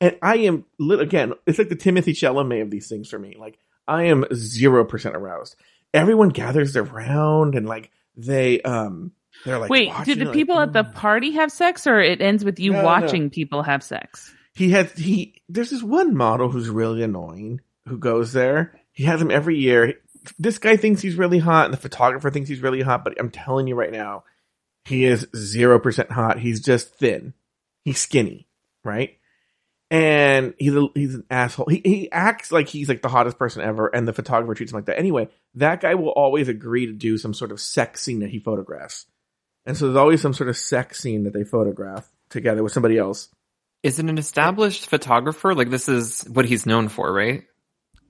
and I am again. It's like the Timothy Chalamet of these things for me. Like I am zero percent aroused. Everyone gathers around and like they um they're like Wait, did the people like, at the "Mm." party have sex, or it ends with you No, no. watching people have sex? he has he there's this one model who's really annoying who goes there. He has him every year. This guy thinks he's really hot, and the photographer thinks he's really hot. But I'm telling you right now, he is zero percent hot. He's just thin. He's skinny, right? And he's a, he's an asshole. He he acts like he's like the hottest person ever, and the photographer treats him like that. Anyway, that guy will always agree to do some sort of sex scene that he photographs, and so there's always some sort of sex scene that they photograph together with somebody else. Is it an established photographer? Like this is what he's known for, right?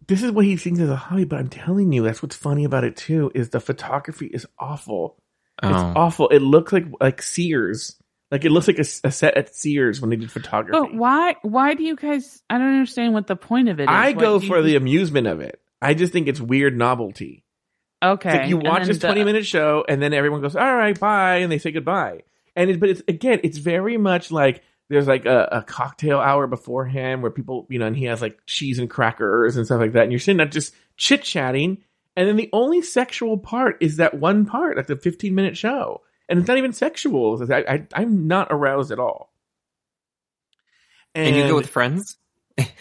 this is what he thinks is a hobby, but I'm telling you, that's what's funny about it too, is the photography is awful. It's Oh. awful. It looks like like Sears. Like it looks like a set at Sears when they did photography. But why? Why do you guys? I don't understand what the point of it is. I What go for you- the amusement of it. I just think it's weird novelty. Okay. It's like you watch this the- twenty minute show, and then everyone goes, "All right, bye," and they say goodbye. And it, but it's again, it's very much like there's like a, a cocktail hour beforehand where people, you know, and he has like cheese and crackers and stuff like that, and you're sitting there just chit chatting, and then the only sexual part is that one part, like the fifteen minute show, and it's not even sexual. I, I I'm not aroused at all. And, you go with friends?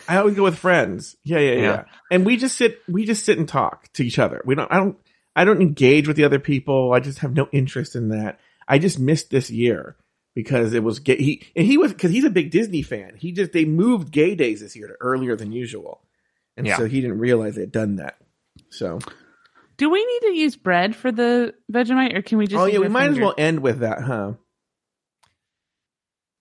I always go with friends. Yeah, yeah, yeah, Yeah. And we just sit, we just sit and talk to each other. We don't, I don't, I don't engage with the other people. I just have no interest in that. I just missed this year because it was gay. He, and he was, cause he's a big Disney fan. He just, they moved gay days this year to earlier than usual. And Yeah. so he didn't realize they had done that. So, Do we need to use bread for the Vegemite, or can we just? oh yeah, we our might as well end with that, huh?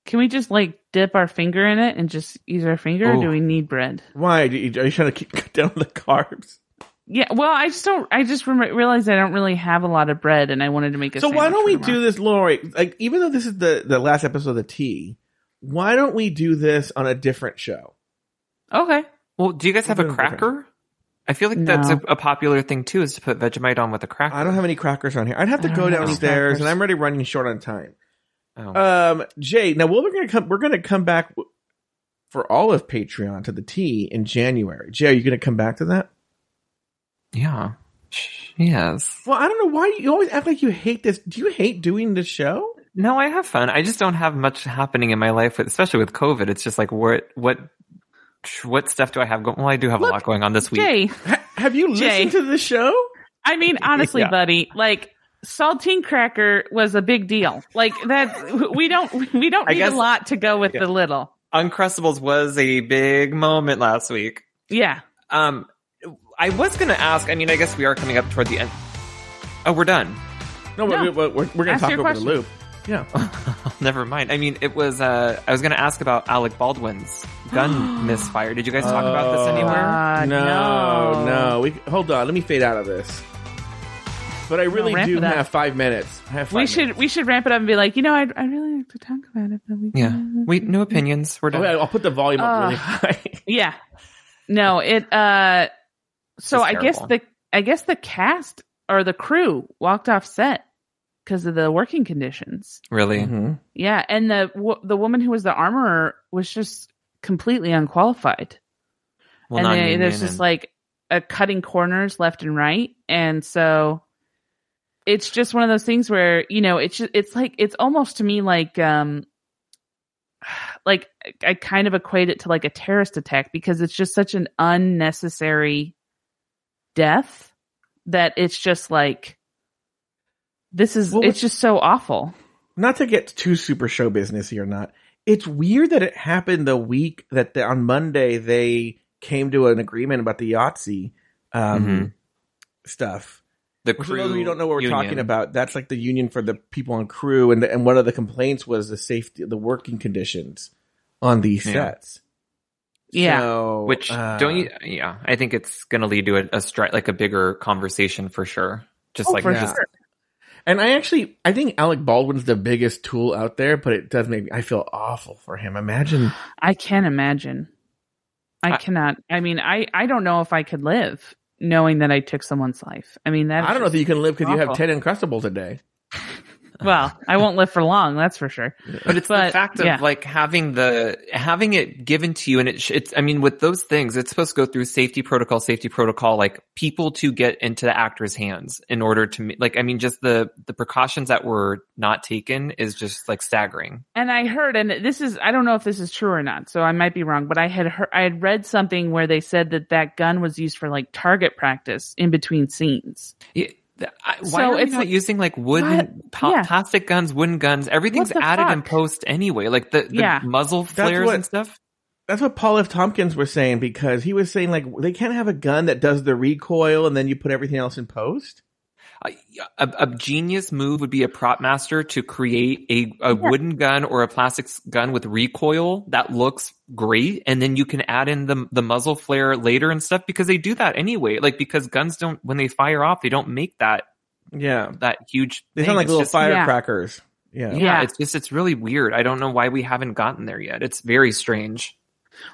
Can we just like dip our finger in it and just use our finger, or do we need bread? Why? Are you, trying to keep cut (laughs) down the carbs? Yeah, well, I just don't. I just rem- realized I don't really have a lot of bread, and I wanted to make a. So why don't we tomorrow. do this, Lauri? Like, even though this is the the last episode of the tea, why don't we do this on a different show? Okay. Well, do you guys have a Okay. cracker? I feel like that's a, a popular thing too, is to put Vegemite on with a cracker. I don't have any crackers on here. I'd have to go have downstairs, and I'm already running short on time. Oh. Um, Jay, now we're gonna come. We're gonna come back for all of Patreon to the tea in January. Jay, are you gonna come back to that? Yeah. Yes. Well, I don't know why you always act like you hate this. Do you hate doing the show? No, I have fun. I just don't have much happening in my life, with, especially with COVID. It's just like what what what stuff do I have going? Well, I do have Look, a lot going on this week. Jay, Ha- have you Jay. listened to the show? I mean, honestly, Yeah. buddy, like saltine cracker was a big deal. Like that, we don't we don't need guess- a lot to go with Yeah. the little. Uncrustables was a big moment last week. Yeah. Um, I was gonna ask. I mean, I guess we are coming up toward the end. Oh, we're done. No, No. We're, we're, we're, we're gonna talk over question. the loop. Yeah. (laughs) Never mind. I mean, it was. Uh, I was gonna ask about Alec Baldwin's gun (gasps) misfire. Did you guys talk about this Oh. anywhere? Uh, no, no. no. We hold on. Let me fade out of this. But I really ramp do have five minutes. I have five We should minutes. we should ramp it up and be like, you know, I'd I really like to talk about it, but we Yeah. can't." We no opinions. We're done. Okay, I'll put the volume up really high. (laughs) Yeah. No, it uh so I guess the I guess the cast or the crew walked off set because of the working conditions. Really? Mhm. Yeah, and the w- the woman who was the armorer was just completely unqualified. Well, and not they, there's just and- like a cutting corners left and right, and so it's just one of those things where you know it's just, it's like it's almost to me like um (sighs) like I kind of equate it to like a terrorist attack because it's just such an unnecessary death that it's just like this is Well, it's just so awful. Not to get too super show businessy or not. It's weird that it happened the week that the, on Monday they came to an agreement about the IATSE um, Mhm. stuff. the For crew. those of you don't know what we're union. talking about, that's like the union for the people on crew, and and one of the complaints was the safety, the working conditions on these Yeah. sets. Yeah. So, Which uh, don't you? Yeah, I think it's going to lead to a, a stri- like a bigger conversation for sure. Just Oh, like for just sure. And I actually, I think Alec Baldwin's the biggest tool out there, but it does make me, I feel awful for him. Imagine, I can't imagine. I, I- cannot. I mean, I I don't know if I could live knowing that I took someone's life. I mean, that I don't know if you can live because you have awful. 10 Uncrustables a day. Well, I won't live for long. That's for sure. But it's the fact of yeah. like having the having it given to you, and it it's. I mean, with those things, it's supposed to go through safety protocol, safety protocol, like people to get into the actor's hands in order to like. I mean, just the the precautions that were not taken is just like staggering. And I heard, and this is I don't know if this is true or not, so I might be wrong, but I had heard, I had read something where they said that that gun was used for like target practice in between scenes. Yeah, I- why So are we it's not using like wooden What? pa- Yeah. plastic guns, wooden guns? Everything's What the added in post anyway. Like the, the Yeah. muzzle flares what- and stuff. That's what Paul F. Tompkins was saying because he was saying like they can't have a gun that does the recoil and then you put everything else in post. A, a, a genius move would be a prop master to create a, a wooden gun or a plastic gun with recoil that looks great, and then you can add in the the muzzle flare later and stuff because they do that anyway. Like because guns don't when they fire off, they don't make that Yeah, that huge. they thing. sound like It's little just- firecrackers. Yeah. Yeah, Yeah. it's just it's really weird. I don't know why we haven't gotten there yet. It's very strange.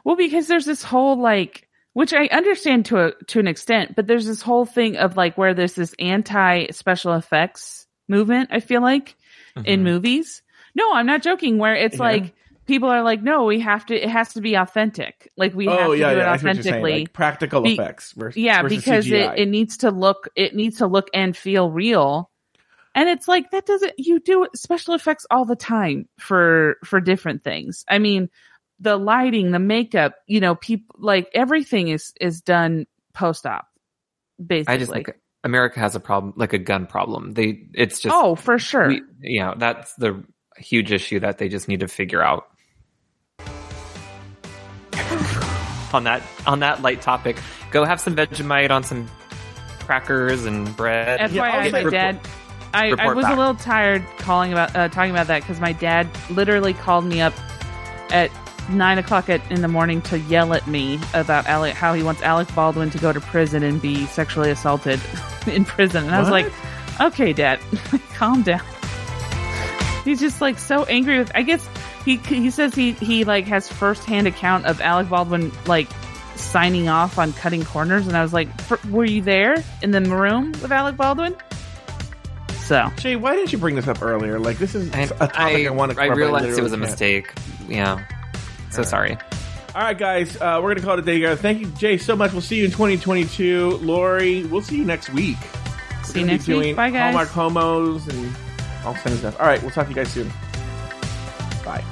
Well, because there's this whole like, which I understand to a to an extent, but there's this whole thing of like where there's this anti special effects movement. I feel like in Mhm. movies. No, I'm not joking. Where it's Yeah. like people are like, no, we have to. It has to be authentic. Like we have Oh to yeah, do yeah. It authentically. like practical Be- effects versus yeah, versus because CGI. it, it needs to look it needs to look and feel real. And it's like that doesn't you do special effects all the time for for different things. I mean, the lighting, the makeup, you know, people like everything is is done post op basically. I just think America has a problem, like a gun problem. They, it's just, oh, for sure. we, you know, that's the huge issue that they just need to figure out. (laughs) on that, on that light topic, go have some Vegemite on some crackers and bread. FYI, Yeah, I'll my say- dad. I, I was back. a little tired calling about uh, talking about that because my dad literally called me up at nine o'clock at, in the morning to yell at me about Alec, how he wants Alec Baldwin to go to prison and be sexually assaulted (laughs) in prison, and I was like, "Okay, Dad, (laughs) calm down." He's just like so angry with. I guess he he says he he like has firsthand account of Alec Baldwin like signing off on cutting corners, and I was like, "Were you there in the room with Alec Baldwin?" So Jay, why didn't you bring this up earlier? Like this is And a topic I, want to I realized it was a mistake. Yeah. So sorry. All right, guys, uh, we're gonna call it a day, guys. Thank you, Jay, so much. We'll see you in 2022. Lauri, we'll see you next week. We're See you next week. Bye, guys. Hallmark homos and all kinds of stuff. All right, we'll talk to you guys soon. Bye.